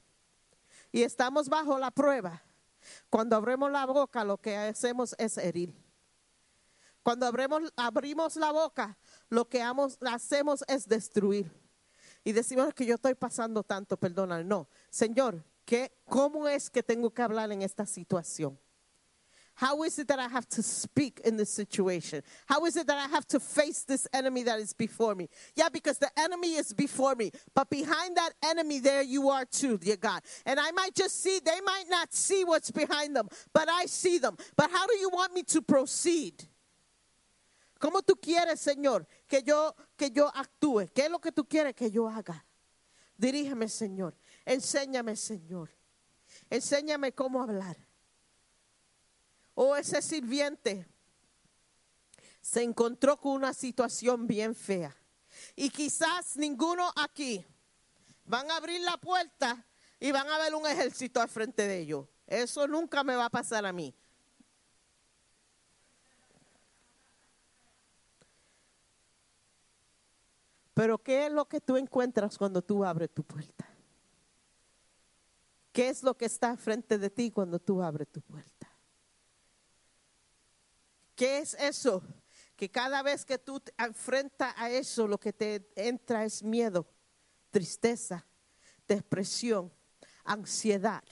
y estamos bajo la prueba, cuando abrimos la boca lo que hacemos es herir. Cuando abrimos, la boca, lo que hacemos es destruir. Y decimos que yo estoy pasando tanto, perdona. No, Señor, ¿qué, ¿cómo es que tengo que hablar en esta situación? How is it that I have to speak in this situation? How is it that I have to face this enemy that is before me? Yeah, because the enemy is before me, but behind that enemy, there you are too, dear God. And I might just see, they might not see what's behind them, but I see them. But how do you want me to proceed? ¿Cómo tú quieres, Señor, que yo, que yo actúe? ¿Qué es lo que tú quieres que yo haga? Dirígeme, Señor. Enséñame, Señor. Enséñame cómo hablar. O ese sirviente se encontró con una situación bien fea. Y quizás ninguno aquí van a abrir la puerta y van a ver un ejército al frente de ellos. Eso nunca me va a pasar a mí. Pero ¿qué es lo que tú encuentras cuando tú abres tu puerta? ¿Qué es lo que está frente de ti cuando tú abres tu puerta? ¿Qué es eso? Que cada vez que tú te enfrentas a eso, lo que te entra es miedo, tristeza, depresión, ansiedad.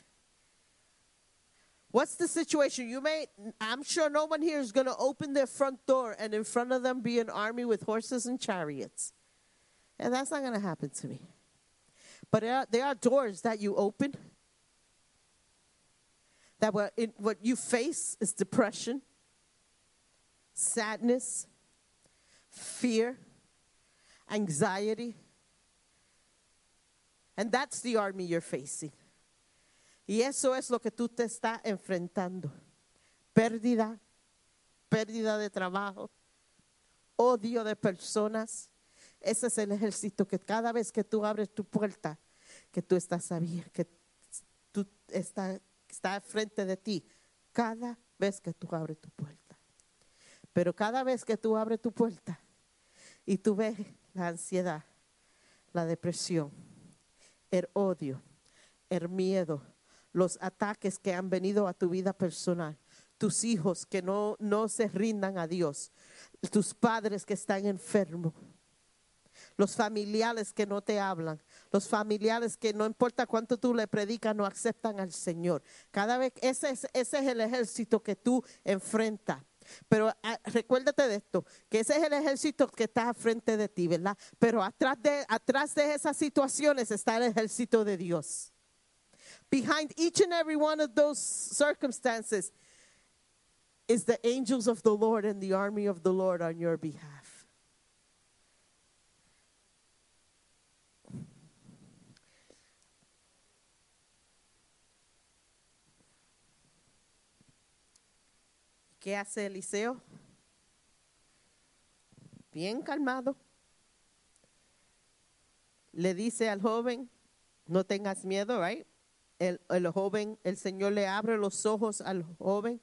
What's the situation? You may, I'm sure no one here is going to open their front door and in front of them be an army with horses and chariots. And that's not going to happen to me. But there are, there are doors that you open that what, what you face is depression, sadness, fear, anxiety. And that's the army you're facing. Y eso es lo que tú te estás enfrentando. Pérdida, pérdida de trabajo, odio de personas. Ese es el ejército que cada vez que tú abres tu puerta, que tú estás sabiendo, que tú está, está frente de ti, cada vez que tú abres tu puerta. Pero cada vez que tú abres tu puerta y tú ves la ansiedad, la depresión, el odio, el miedo, los ataques que han venido a tu vida personal, tus hijos que no, no se rindan a Dios, tus padres que están enfermos, los familiares que no te hablan, los familiares que no importa cuánto tú le predicas, no aceptan al Señor. Cada vez, ese es, ese es el ejército que tú enfrentas. Pero ah, recuérdate de esto, que ese es el ejército que está frente de ti, ¿verdad? Pero atrás de, atrás de esas situaciones está el ejército de Dios. Behind each and every one of those circumstances is the angels of the Lord and the army of the Lord on your behalf. ¿Qué hace Eliseo? Bien calmado. Le dice al joven, no tengas miedo, right? El, el joven, el Señor le abre los ojos al joven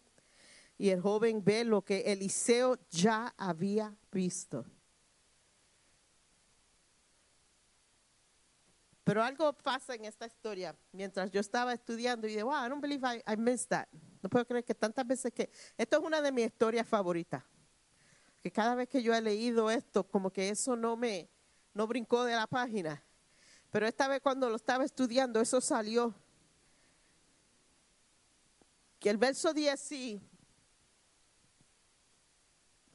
y el joven ve lo que Eliseo ya había visto. Pero algo pasa en esta historia. Mientras yo estaba estudiando y dije, wow, I don't believe I missed that. No puedo creer que tantas veces que... Esto es una de mis historias favoritas. Que cada vez que yo he leído esto, como que eso no me... No brincó de la página. Pero esta vez cuando lo estaba estudiando, eso salió. Que el verso 10 y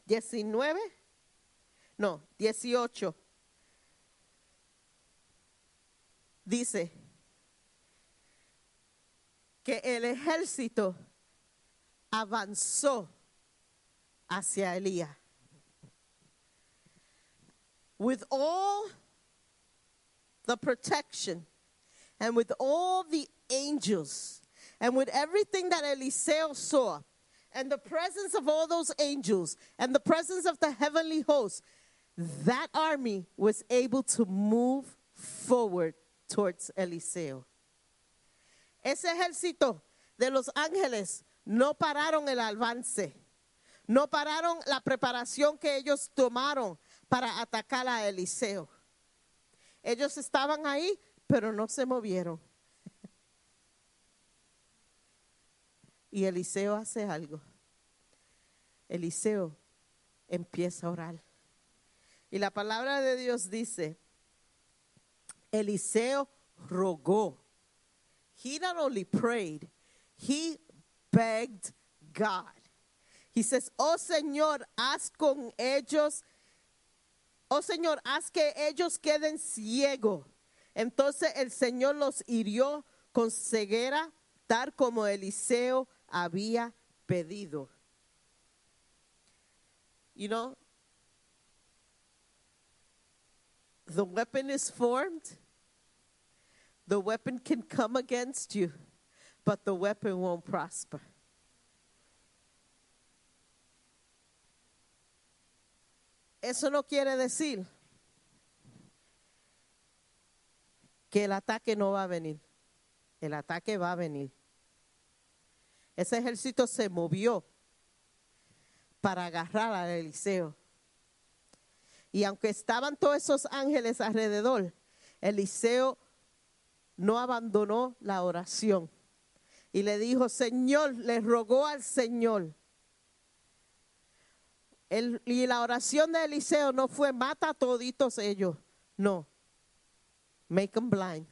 19, no, 18, dice que el ejército avanzó hacia Elías. With all the protection and with all the angels and with everything that Eliseo saw and the presence of all those angels and the presence of the heavenly host, that army was able to move forward towards Eliseo. Ese ejército de los ángeles no pararon el avance, no pararon la preparación que ellos tomaron para atacar a Eliseo. Ellos estaban ahí, pero no se movieron. Y Eliseo hace algo. Eliseo empieza a orar. Y la palabra de Dios dice, Eliseo rogó. He not only prayed, he begged God. He says, oh Señor, haz con ellos, oh Señor, haz que ellos queden ciegos. Entonces el Señor los hirió con ceguera, tal como Eliseo había pedido. You know, the weapon is formed. The weapon can come against you, but the weapon won't prosper. Eso no quiere decir que el ataque no va a venir. El ataque va a venir. Ese ejército se movió para agarrar a Eliseo. Y aunque estaban todos esos ángeles alrededor, Eliseo no abandonó la oración. Y le dijo, Señor, le rogó al Señor. Y la oración de Eliseo no fue mata a toditos ellos. No. Make them blind.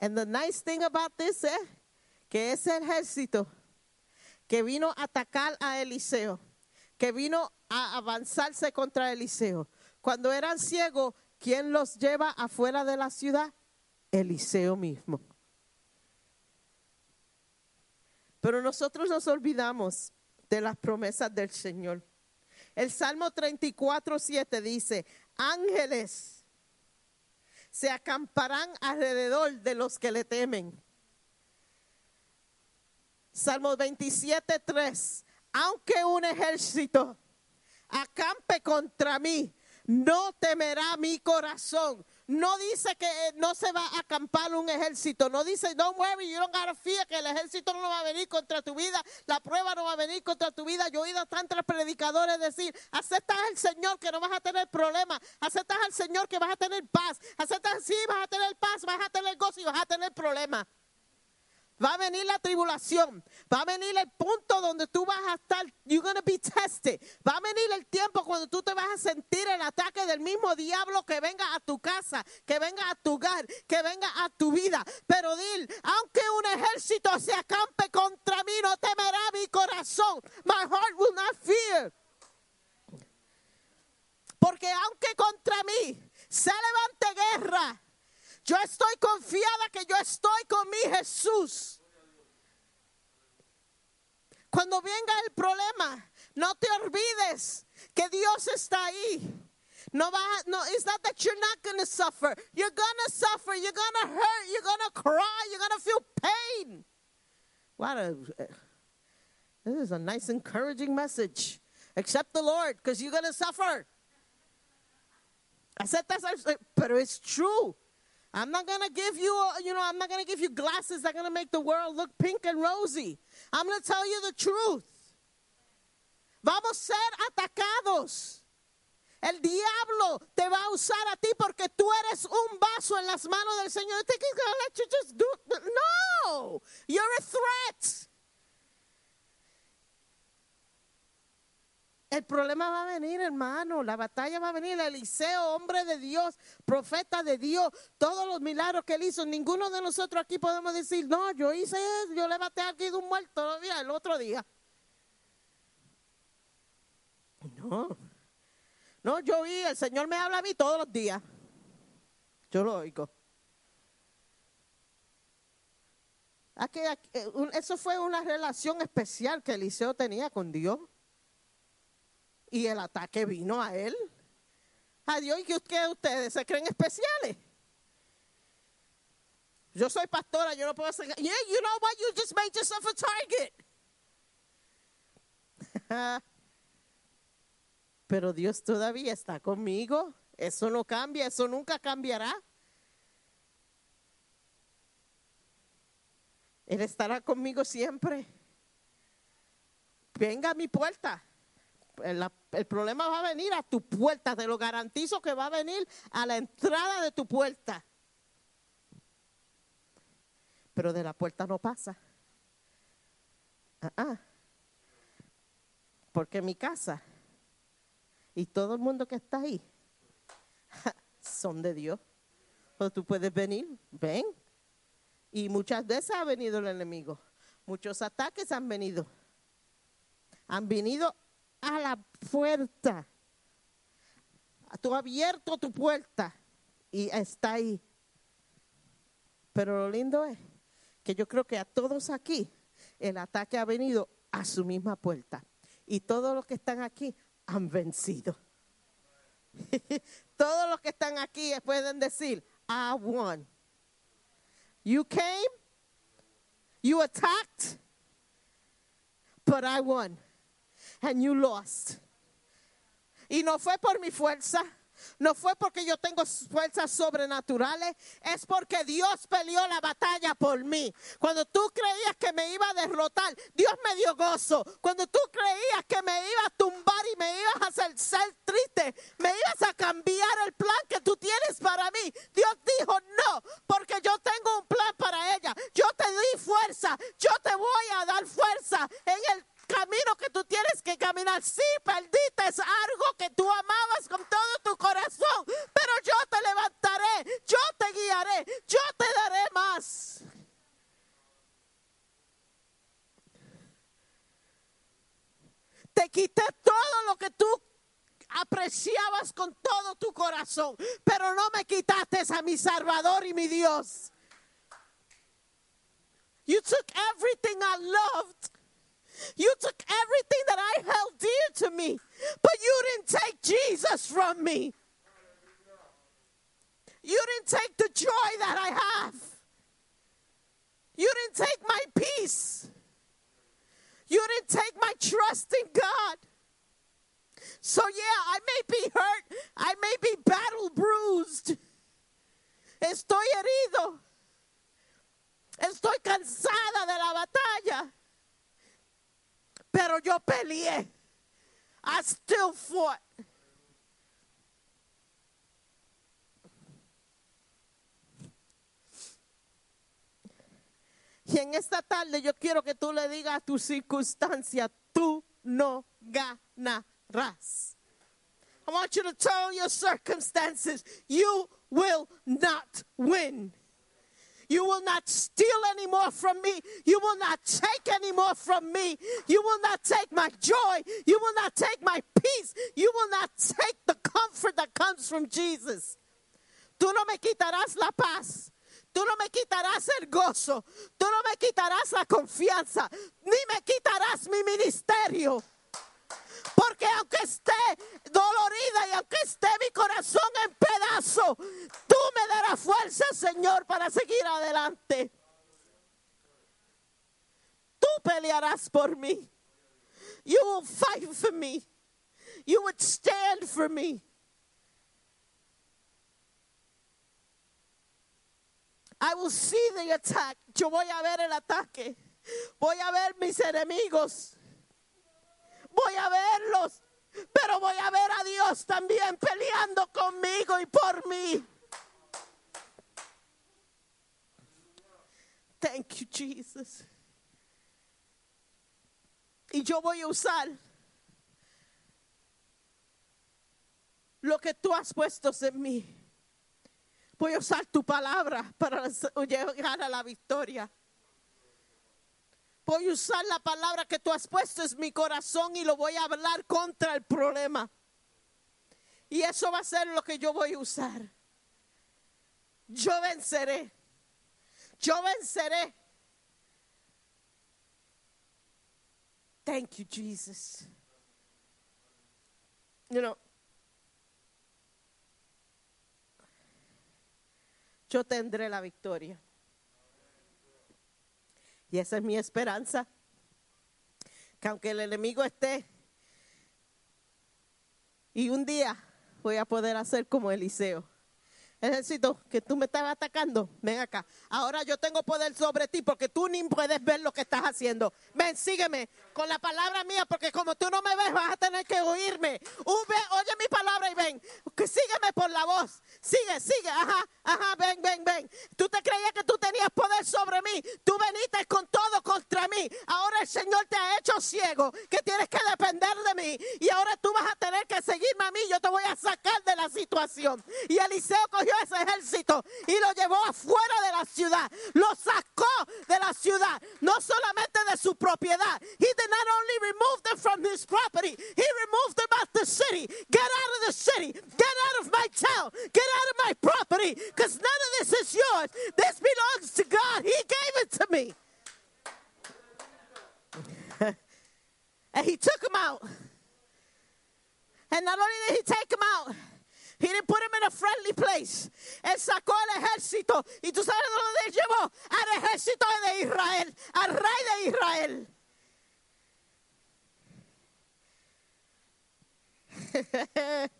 And the nice thing about this, eh, que ese ejército que vino a atacar a Eliseo, que vino a avanzarse contra Eliseo. Cuando eran ciegos, ¿quién los lleva afuera de la ciudad? Eliseo mismo. Pero nosotros nos olvidamos de las promesas del Señor. El Salmo 34, 7 dice, ángeles se acamparán alrededor de los que le temen. Salmo 27, 3. Aunque un ejército acampe contra mí, no temerá mi corazón. No dice que no se va a acampar un ejército. No dice, don't worry, you don't gotta que el ejército no va a venir contra tu vida. La prueba no va a venir contra tu vida. Yo he oído a tantos predicadores decir, aceptas al Señor que no vas a tener problemas. Aceptas al Señor que vas a tener paz. Aceptas, sí, vas a tener paz, vas a tener gozo y vas a tener problemas. Va a venir la tribulación. Va a venir el punto donde tú vas a estar. You're going to be tested. Va a venir el tiempo cuando tú te vas a sentir el ataque del mismo diablo que venga a tu casa, que venga a tu hogar, que venga a tu vida. Pero dil, aunque un ejército se acampe contra mí, no temerá mi corazón. My heart will not fear. Porque aunque contra mí se levante guerra, yo estoy confiada que yo estoy con mi Jesús. Cuando venga el problema, no te olvides que Dios está ahí. No, va, no, it's not that you're not going to suffer. You're going to suffer. You're going to hurt. You're going to cry. You're going to feel pain. What a, this is a nice, encouraging message. Accept the Lord because you're going to suffer. Acepta, esa- eh, pero it's true. I'm not gonna give you, a- you know, I'm not gonna give you glasses that are gonna make the world look pink and rosy. I'm gonna tell you the truth. Vamos a ser atacados. El diablo te va a usar a ti porque tú eres un vaso en las manos del Señor. You think he's gonna let you just do? No, you're a threat. El problema va a venir, hermano. La batalla va a venir. Eliseo, hombre de Dios, profeta de Dios, todos los milagros que él hizo. Ninguno de nosotros aquí podemos decir, no, yo hice eso, yo levanté aquí de un muerto todavía el otro día. No. No, yo vi, el Señor me habla a mí todos los días. Yo lo oigo. Eh, eso fue una relación especial que Eliseo tenía con Dios. Y el ataque vino a él. A Dios, ¿y que ustedes se creen especiales? Yo soy pastora, yo no puedo ser. Yeah, you know what? You just made yourself a target. Pero Dios todavía está conmigo. Eso no cambia, eso nunca cambiará. Él estará conmigo siempre. Venga a mi puerta. El, problema va a venir a tu puerta, te lo garantizo que va a venir a la entrada de tu puerta. Pero de la puerta no pasa. Ah, ah. Porque mi casa y todo el mundo que está ahí son de Dios. O tú puedes venir, ven. Y muchas veces ha venido el enemigo. Muchos ataques han venido. Han venido a la puerta. Tú abierto tu puerta y está ahí. Pero lo lindo es que yo creo que a todos aquí el ataque ha venido a su misma puerta. Y todos los que están aquí han vencido. todos los que están aquí pueden decir, I won. You came, you attacked, but I won. And you lost. Y no fue por mi fuerza, no fue porque yo tengo fuerzas sobrenaturales, es porque Dios peleó la batalla por mí. Cuando tú creías que me iba a derrotar, Dios me dio gozo. Cuando tú creías que me iba a tumbar y me ibas a hacer ser triste, me ibas a cambiar el plan que tú tienes para mí. Dios dijo, no, porque yo tengo un plan para ella. Yo te di fuerza, yo te voy a dar fuerza en el camino que tú tienes que caminar. Sí, perdiste algo que tú amabas con todo tu corazón, pero yo te levantaré, yo te guiaré, yo te daré más. Te quité todo lo que tú apreciabas con todo tu corazón, pero no me quitaste a mi Salvador y mi Dios. You took everything I loved. You took everything that I held dear to me, but you didn't take Jesus from me. You didn't take the joy that I have. You didn't take my peace. You didn't take my trust in God. So, yeah, I may be hurt. I may be battle bruised. Estoy herido. Estoy cansada de la batalla. Pero yo peleé. I still fought. Y en esta tarde yo quiero que tú le digas a tu circunstancia, tú no ganarás. I want you to tell your circumstances, you will not win. You will not steal any more from me. You will not take any more from me. You will not take my joy. You will not take my peace. You will not take the comfort that comes from Jesus. Tú no me quitarás la paz. Tú no me quitarás el gozo. Tú no me quitarás la confianza. Ni me quitarás mi ministerio. Porque aunque esté dolorida y aunque esté mi corazón en pedazo, tú me darás fuerza, Señor, para seguir adelante. Tú pelearás por mí. You will fight for me. You would stand for me. I will see the attack. Yo voy a ver el ataque. Voy a ver mis enemigos. Voy a verlos. Pero voy a ver a Dios también peleando conmigo y por mí. Thank you, Jesus. Y yo voy a usar lo que tú has puesto en mí. Voy a usar tu palabra para llegar a la victoria. Voy a usar la palabra que tú has puesto en mi corazón y lo voy a hablar contra el problema. Y eso va a ser lo que yo voy a usar. Yo venceré. Yo venceré. Thank you, Jesus. You know, yo tendré la victoria. Y esa es mi esperanza. Que aunque el enemigo esté, y un día voy a poder hacer como Eliseo. Necesito que tú me estás atacando. Ven acá. Ahora yo tengo poder sobre ti porque tú ni puedes ver lo que estás haciendo. Ven, sígueme con la palabra mía porque como tú no me ves vas a tener que oírme. Oye mi palabra y ven. Sígueme por la voz. Sigue, sigue. Ajá, ajá, ven, ven, ven. Tú te creías que tú tenías poder sobre mí. Tú veniste con todo contra mí. Ahora el Señor te ha hecho ciego que tienes que depender de mí. Y ahora tú vas a tener que seguirme a mí. Yo te voy a sacar de la situación. Y Eliseo cogió ese ejército y lo llevó afuera de la ciudad. Lo sacó de la ciudad, no solamente de su propiedad. He did not only remove them from his property, he removed them out the city. Get out of the city. Get out of my town. Get out of my property. Because none of this is yours. This belongs to God. He gave it to me. and he took him out. And not only did he take him out, he didn't put him in a friendly place. Él sacó el ejército. ¿Y tú sabes dónde él llevó? Al ejército de Israel. Al rey de Israel.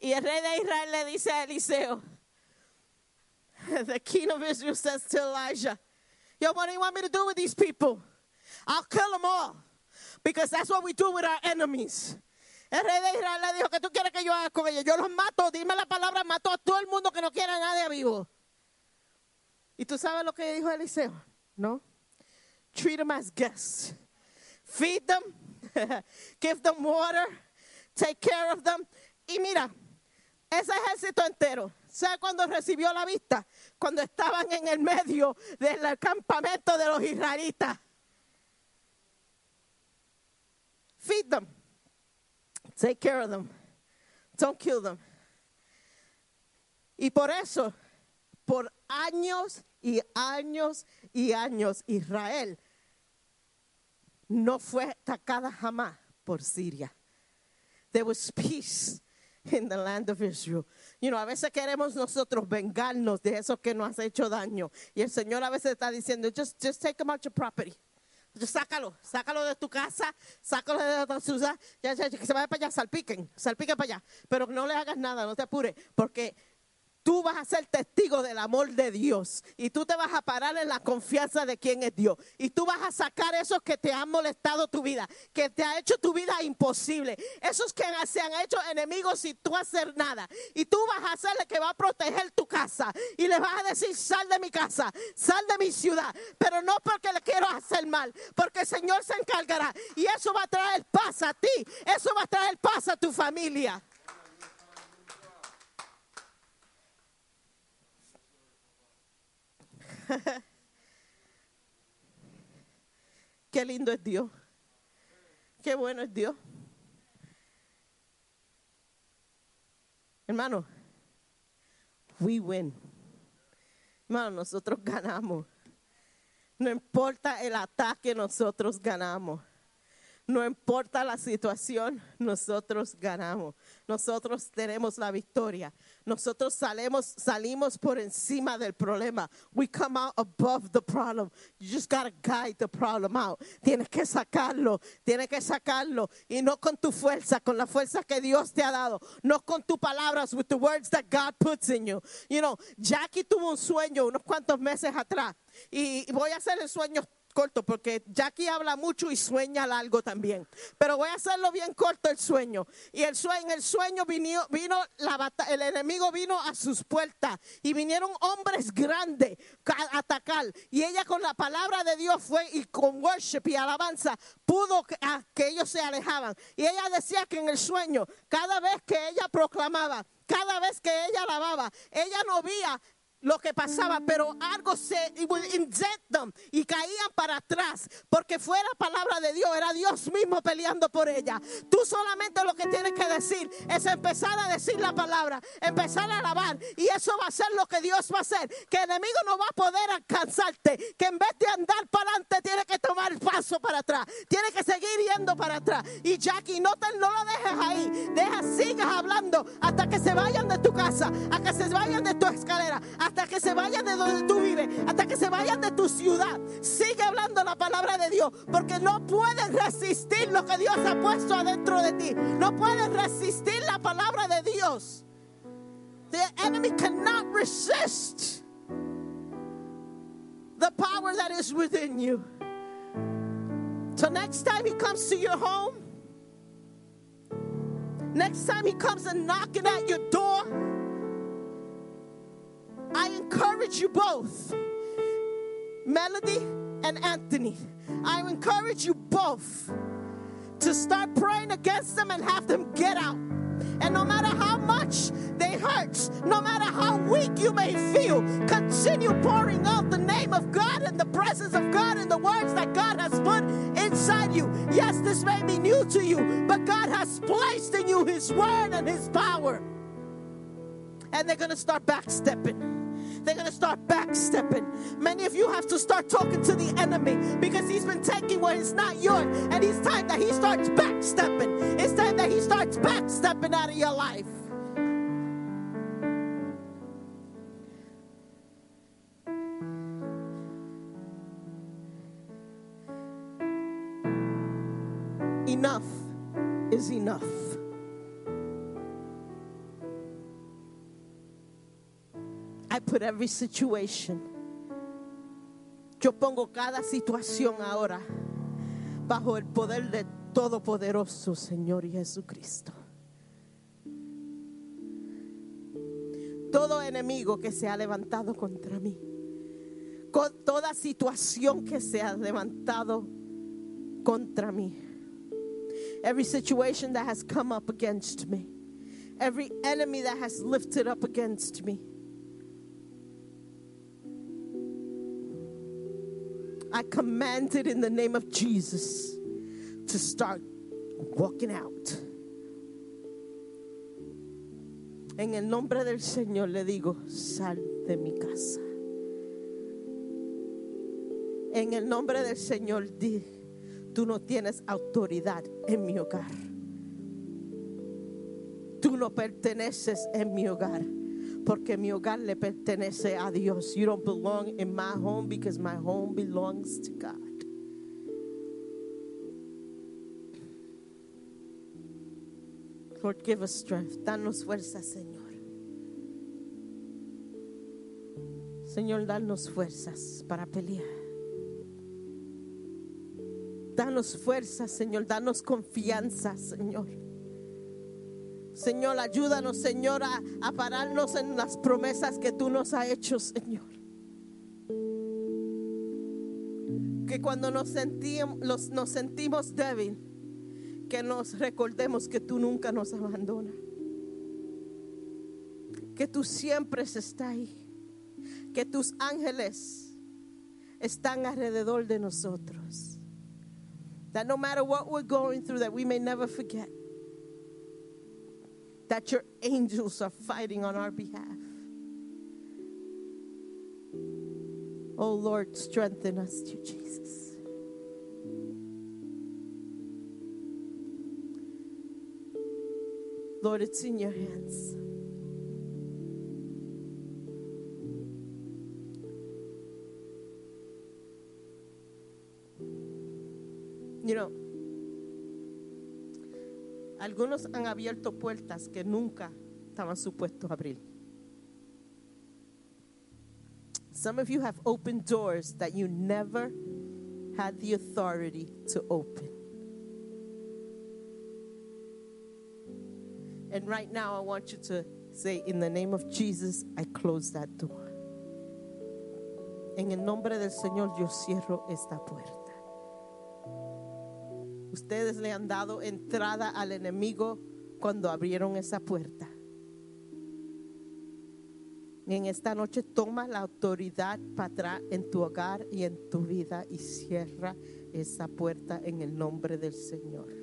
y el rey de Israel le dice a Eliseo, the king of Israel says to Elijah, Yo, what do you want me to do with these people? I'll kill them all. Because that's what we do with our enemies. El rey de Israel le dijo, ¿qué tú quieres que yo haga con ellos? Yo los mato, dime la palabra, mato a todo el mundo que no quiera a nadie vivo. ¿Y tú sabes lo que dijo Eliseo? No. Treat them as guests. Feed them. Give them water. Take care of them. Y mira, ese ejército entero, ¿sabe cuándo recibió la vista? Cuando estaban en el medio del campamento de los israelitas. Feed them. Take care of them. Don't kill them. Y por eso, por años y años y años, Israel no fue atacada jamás por Siria. There was peace in the land of Israel. You know, a veces queremos nosotros vengarnos de eso que nos ha hecho daño. Y el Señor a veces está diciendo, just, just take them out your property. Sácalo, sácalo de tu casa, sácalo de otra ciudad, ya, ya, ya, que se vaya para allá, salpiquen, salpiquen para allá. Pero no le hagas nada, no te apures, porque tú vas a ser testigo del amor de Dios y tú te vas a parar en la confianza de quién es Dios. Y tú vas a sacar esos que te han molestado tu vida, que te ha hecho tu vida imposible, esos que se han hecho enemigos sin tú hacer nada. Y tú vas a el que va a proteger tu casa y le vas a decir sal de mi casa, sal de mi ciudad, pero no porque le quiero hacer mal, porque el Señor se encargará. Y eso va a traer paz a ti, eso va a traer paz a tu familia. Qué lindo es Dios. Qué bueno es Dios. Hermano, we win. Hermano, nosotros ganamos. No importa el ataque, nosotros ganamos. No importa la situación, nosotros ganamos. Nosotros tenemos la victoria. Nosotros salimos, salimos por encima del problema. We come out above the problem. You just gotta guide the problem out. Tienes que sacarlo, tienes que sacarlo. Y no con tu fuerza, con la fuerza que Dios te ha dado. No con tus palabras, with the words that God puts in you. You know, Jackie tuvo un sueño unos cuantos meses atrás. Y voy a hacer el sueño corto porque Jackie habla mucho y sueña largo también. Pero voy a hacerlo bien corto el sueño. Y el sueño, en el sueño vino, vino la el enemigo vino a sus puertas y vinieron hombres grandes a atacar. Y ella con la palabra de Dios fue y con worship y alabanza pudo que, a- que ellos se alejaban. Y ella decía que en el sueño, cada vez que ella proclamaba, cada vez que ella alababa, ella no veía lo que pasaba, pero algo se it y caían para atrás, porque fue la palabra de Dios, era Dios mismo peleando por ella. Tú solamente lo que tienes que decir es empezar a decir la palabra, empezar a alabar, eso va a ser lo que Dios va a hacer. Que el enemigo no va a poder alcanzarte, que en vez de andar para adelante, tiene que tomar paso para atrás, tiene que seguir yendo para atrás. Y Jackie, no, te, no lo dejes ahí, deja, sigas hablando hasta que se vayan de tu casa, hasta que se vayan de tu escalera, hasta que se vayan de donde tú vives, hasta que se vayan de tu ciudad. Sigue hablando la palabra de Dios, porque no puedes resistir lo que Dios ha puesto adentro de ti. No puedes resistir la palabra de Dios. The enemy cannot resist the power that is within you. So next time he comes to your home, next time he comes and knocking at your door, I encourage you both, Melody and Anthony. I encourage you both to start praying against them and have them get out. And no matter how much they hurt, no matter how weak you may feel, continue pouring out the name of God and the presence of God and the words that God has put inside you. Yes, this may be new to you, but God has placed in you His word and His power. And they're going to start backstepping. They're going to start backstepping. Many of you have to start talking to the enemy because he's been taking what is not yours. And it's time that he starts backstepping. It's time that he starts backstepping out of your life. Enough is enough. I put every situation. Yo pongo cada situación ahora bajo el poder de Todopoderoso Señor Jesucristo. Todo enemigo que se ha levantado contra mí, con toda situación que se ha levantado contra mí, every situation that has come up against me, every enemy that has lifted up against me. I command it in the name of Jesus to start walking out. En el nombre del Señor le digo, sal de mi casa. En el nombre del Señor, di, tú no tienes autoridad en mi hogar. Tú no perteneces en mi hogar porque mi hogar le pertenece a Dios. You don't belong in my home because my home belongs to God. Lord, give us strength. Danos fuerza, Señor. Señor, danos fuerzas para pelear. Danos fuerza, Señor. Danos confianza, Señor. Señor, ayúdanos, Señor, a, pararnos en las promesas que tú nos has hecho, Señor. Que cuando nos sentimos, los- nos sentimos débil, que nos recordemos que tú nunca nos abandonas. Que tú siempre estás ahí. Que tus ángeles están alrededor de nosotros. That no matter what we're going through, that we may never forget that your angels are fighting on our behalf. Oh Lord, strengthen us, dear Jesus. Lord, it's in your hands. You know, algunos han abierto puertas que nunca estaban supuestos a abrir. Some of you have opened doors that you never had the authority to open. And right now, I want you to say, In the name of Jesus, I close that door. En el nombre del Señor, yo cierro esta puerta. Ustedes le han dado entrada al enemigo cuando abrieron esa puerta. En esta noche toma la autoridad para atrás en tu hogar y en tu vida y cierra esa puerta en el nombre del Señor.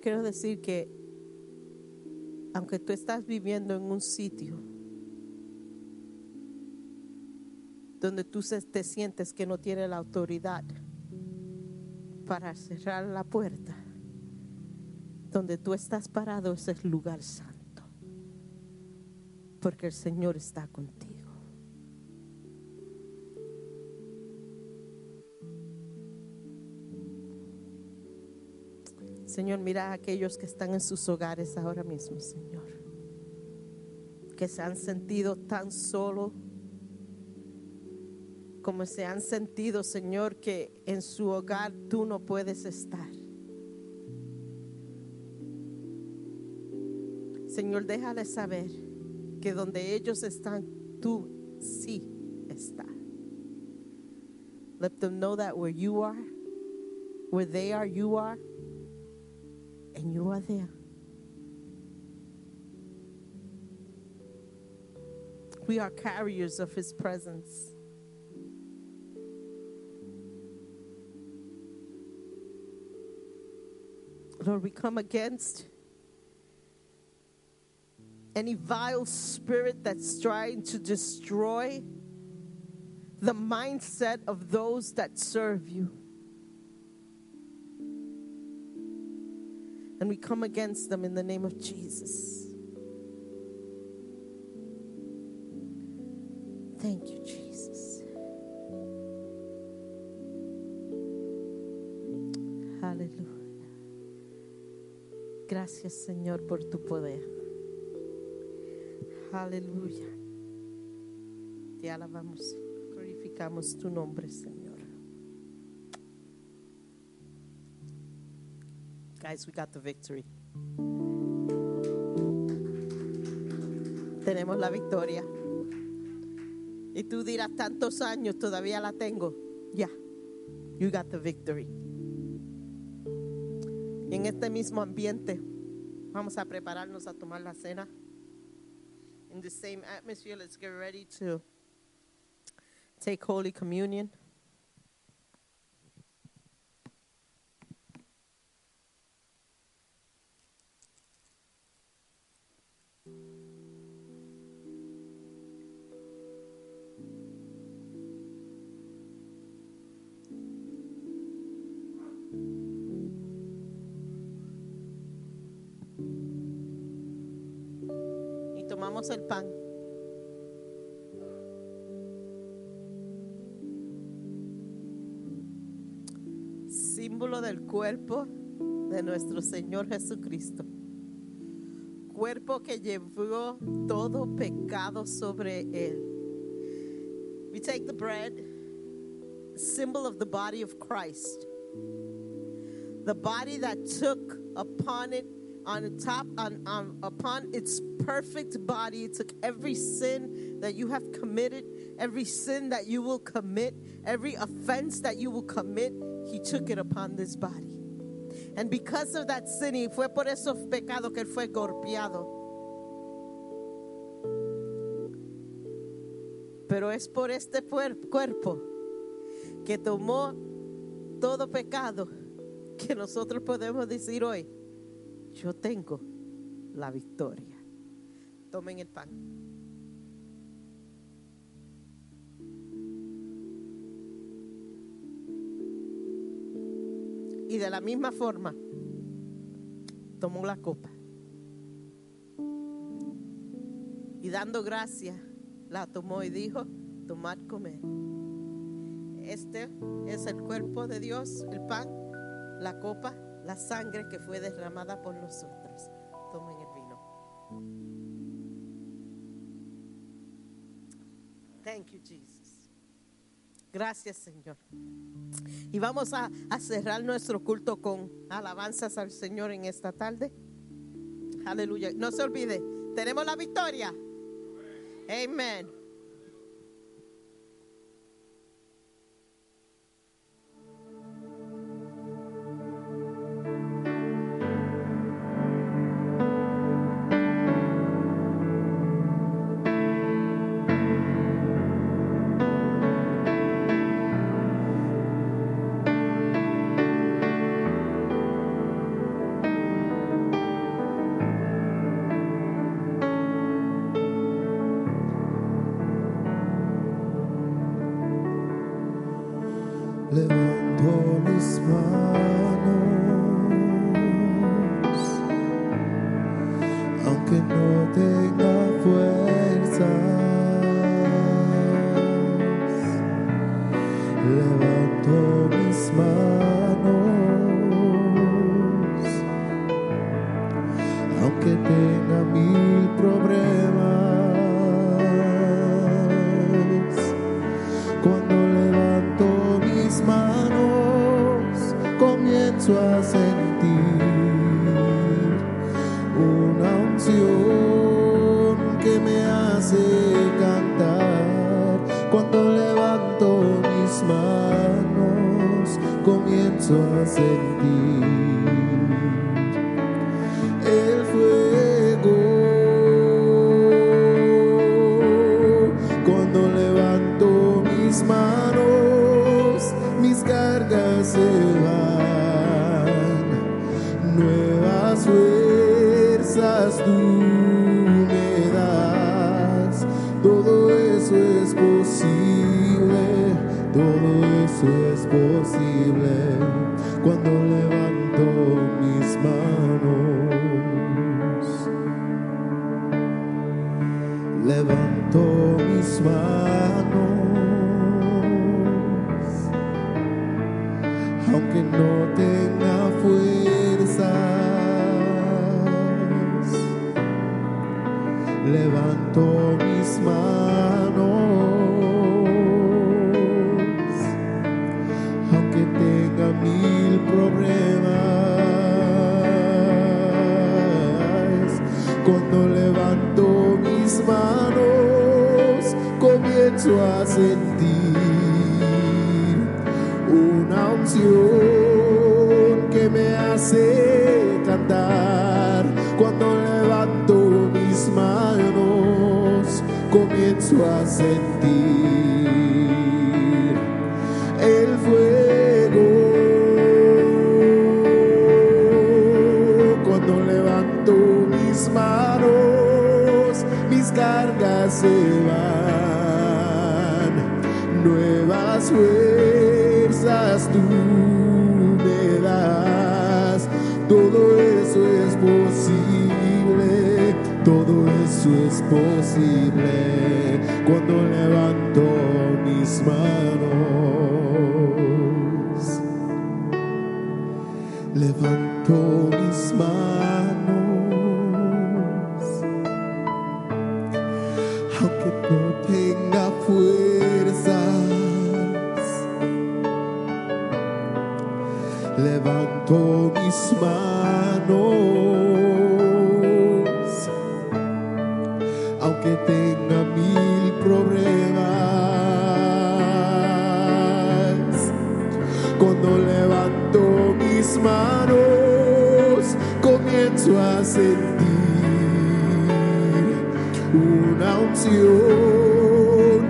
Quiero decir que aunque tú estás viviendo en un sitio donde tú te sientes que no tienes la autoridad para cerrar la puerta, donde tú estás parado es el lugar santo, porque el Señor está contigo. Señor, mira a aquellos que están en sus hogares ahora mismo, Señor, que se han sentido tan solo como se han sentido, Señor, que en su hogar tú no puedes estar. Señor, déjales saber que donde ellos están, tú sí estás. Let them know that where you are, where they are, you are, and you are there. We are carriers of His presence. Lord, we come against any vile spirit that's trying to destroy the mindset of those that serve you. And we come against them in the name of Jesus. Thank you, Jesus. Aleluya. Gracias, Señor, por tu poder. Aleluya. Te alabamos, glorificamos tu nombre, Señor. Guys, we got the victory. Tenemos la victoria. Y tú dirás, tantos años todavía la tengo. Ya, you got the victory. Y en este mismo ambiente, vamos a prepararnos a tomar la cena. In the same atmosphere, let's get ready to take Holy Communion. Nuestro Señor Jesucristo. Cuerpo que llevó todo pecado sobre él. We take the bread, symbol of the body of Christ. The body that took upon it on top on, on upon its perfect body it took every sin that you have committed every sin that you will commit every offense that you will commit he took it upon this body and because of that sin y fue por esos pecados que fue golpeado pero es por este cuerpo que tomó todo pecado que nosotros podemos decir hoy yo tengo la victoria. Tomen el pan. Y de la misma forma, tomó la copa. Y dando gracias, la tomó y dijo, tomad, comer. Este es el cuerpo de Dios, el pan, la copa, la sangre que fue derramada por nosotros. Tomen el vino. Thank you. Gracias, Señor. Y vamos a, cerrar nuestro culto con alabanzas al Señor en esta tarde. Aleluya. No se olvide, tenemos la victoria. Amén. Levanto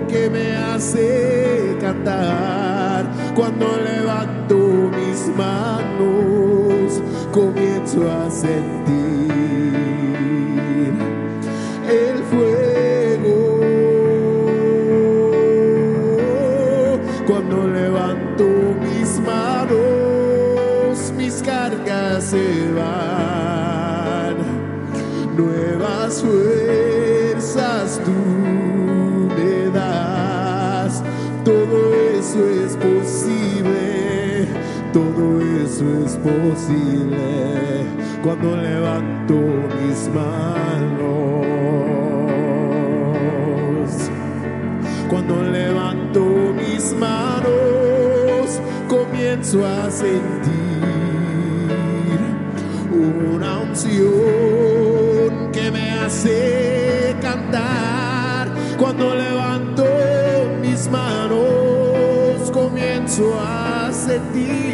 que me hace cantar. Cuando levanto mis manos, comienzo a sentir cuando levanto mis manos. Cuando levanto mis manos, comienzo a sentir una unción que me hace cantar. Cuando levanto mis manos, comienzo a sentir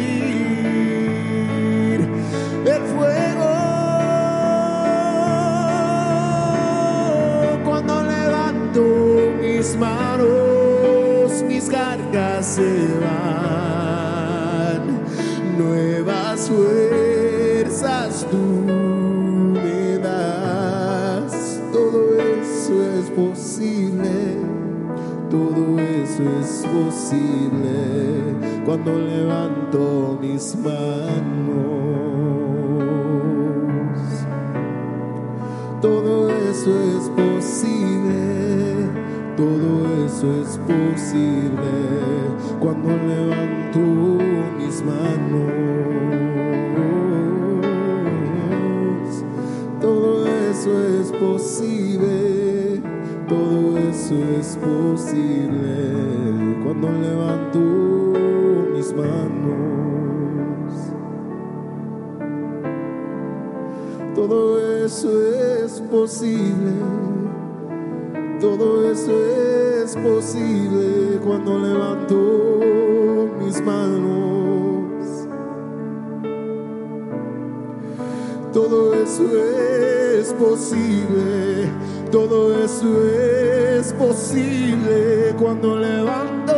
eso es posible cuando levanto mis manos. Todo eso es posible, todo eso es posible eso es posible. Todo eso es posible cuando levanto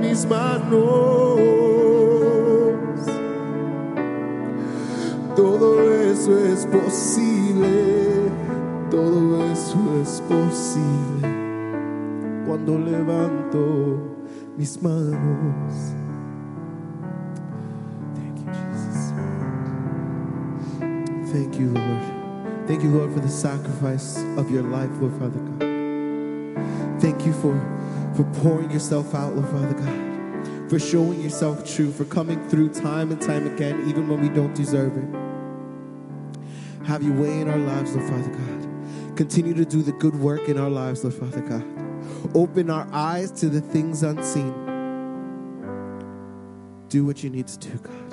mis manos. Todo eso es posible, todo eso es posible cuando levanto mis manos. Thank you, Lord. Thank you, Lord, for the sacrifice of your life, Lord Father God. Thank you for, for pouring yourself out, Lord Father God. For showing yourself true, for coming through time and time again, even when we don't deserve it. Have your way in our lives, Lord Father God. Continue to do the good work in our lives, Lord Father God. Open our eyes to the things unseen. Do what you need to do, God.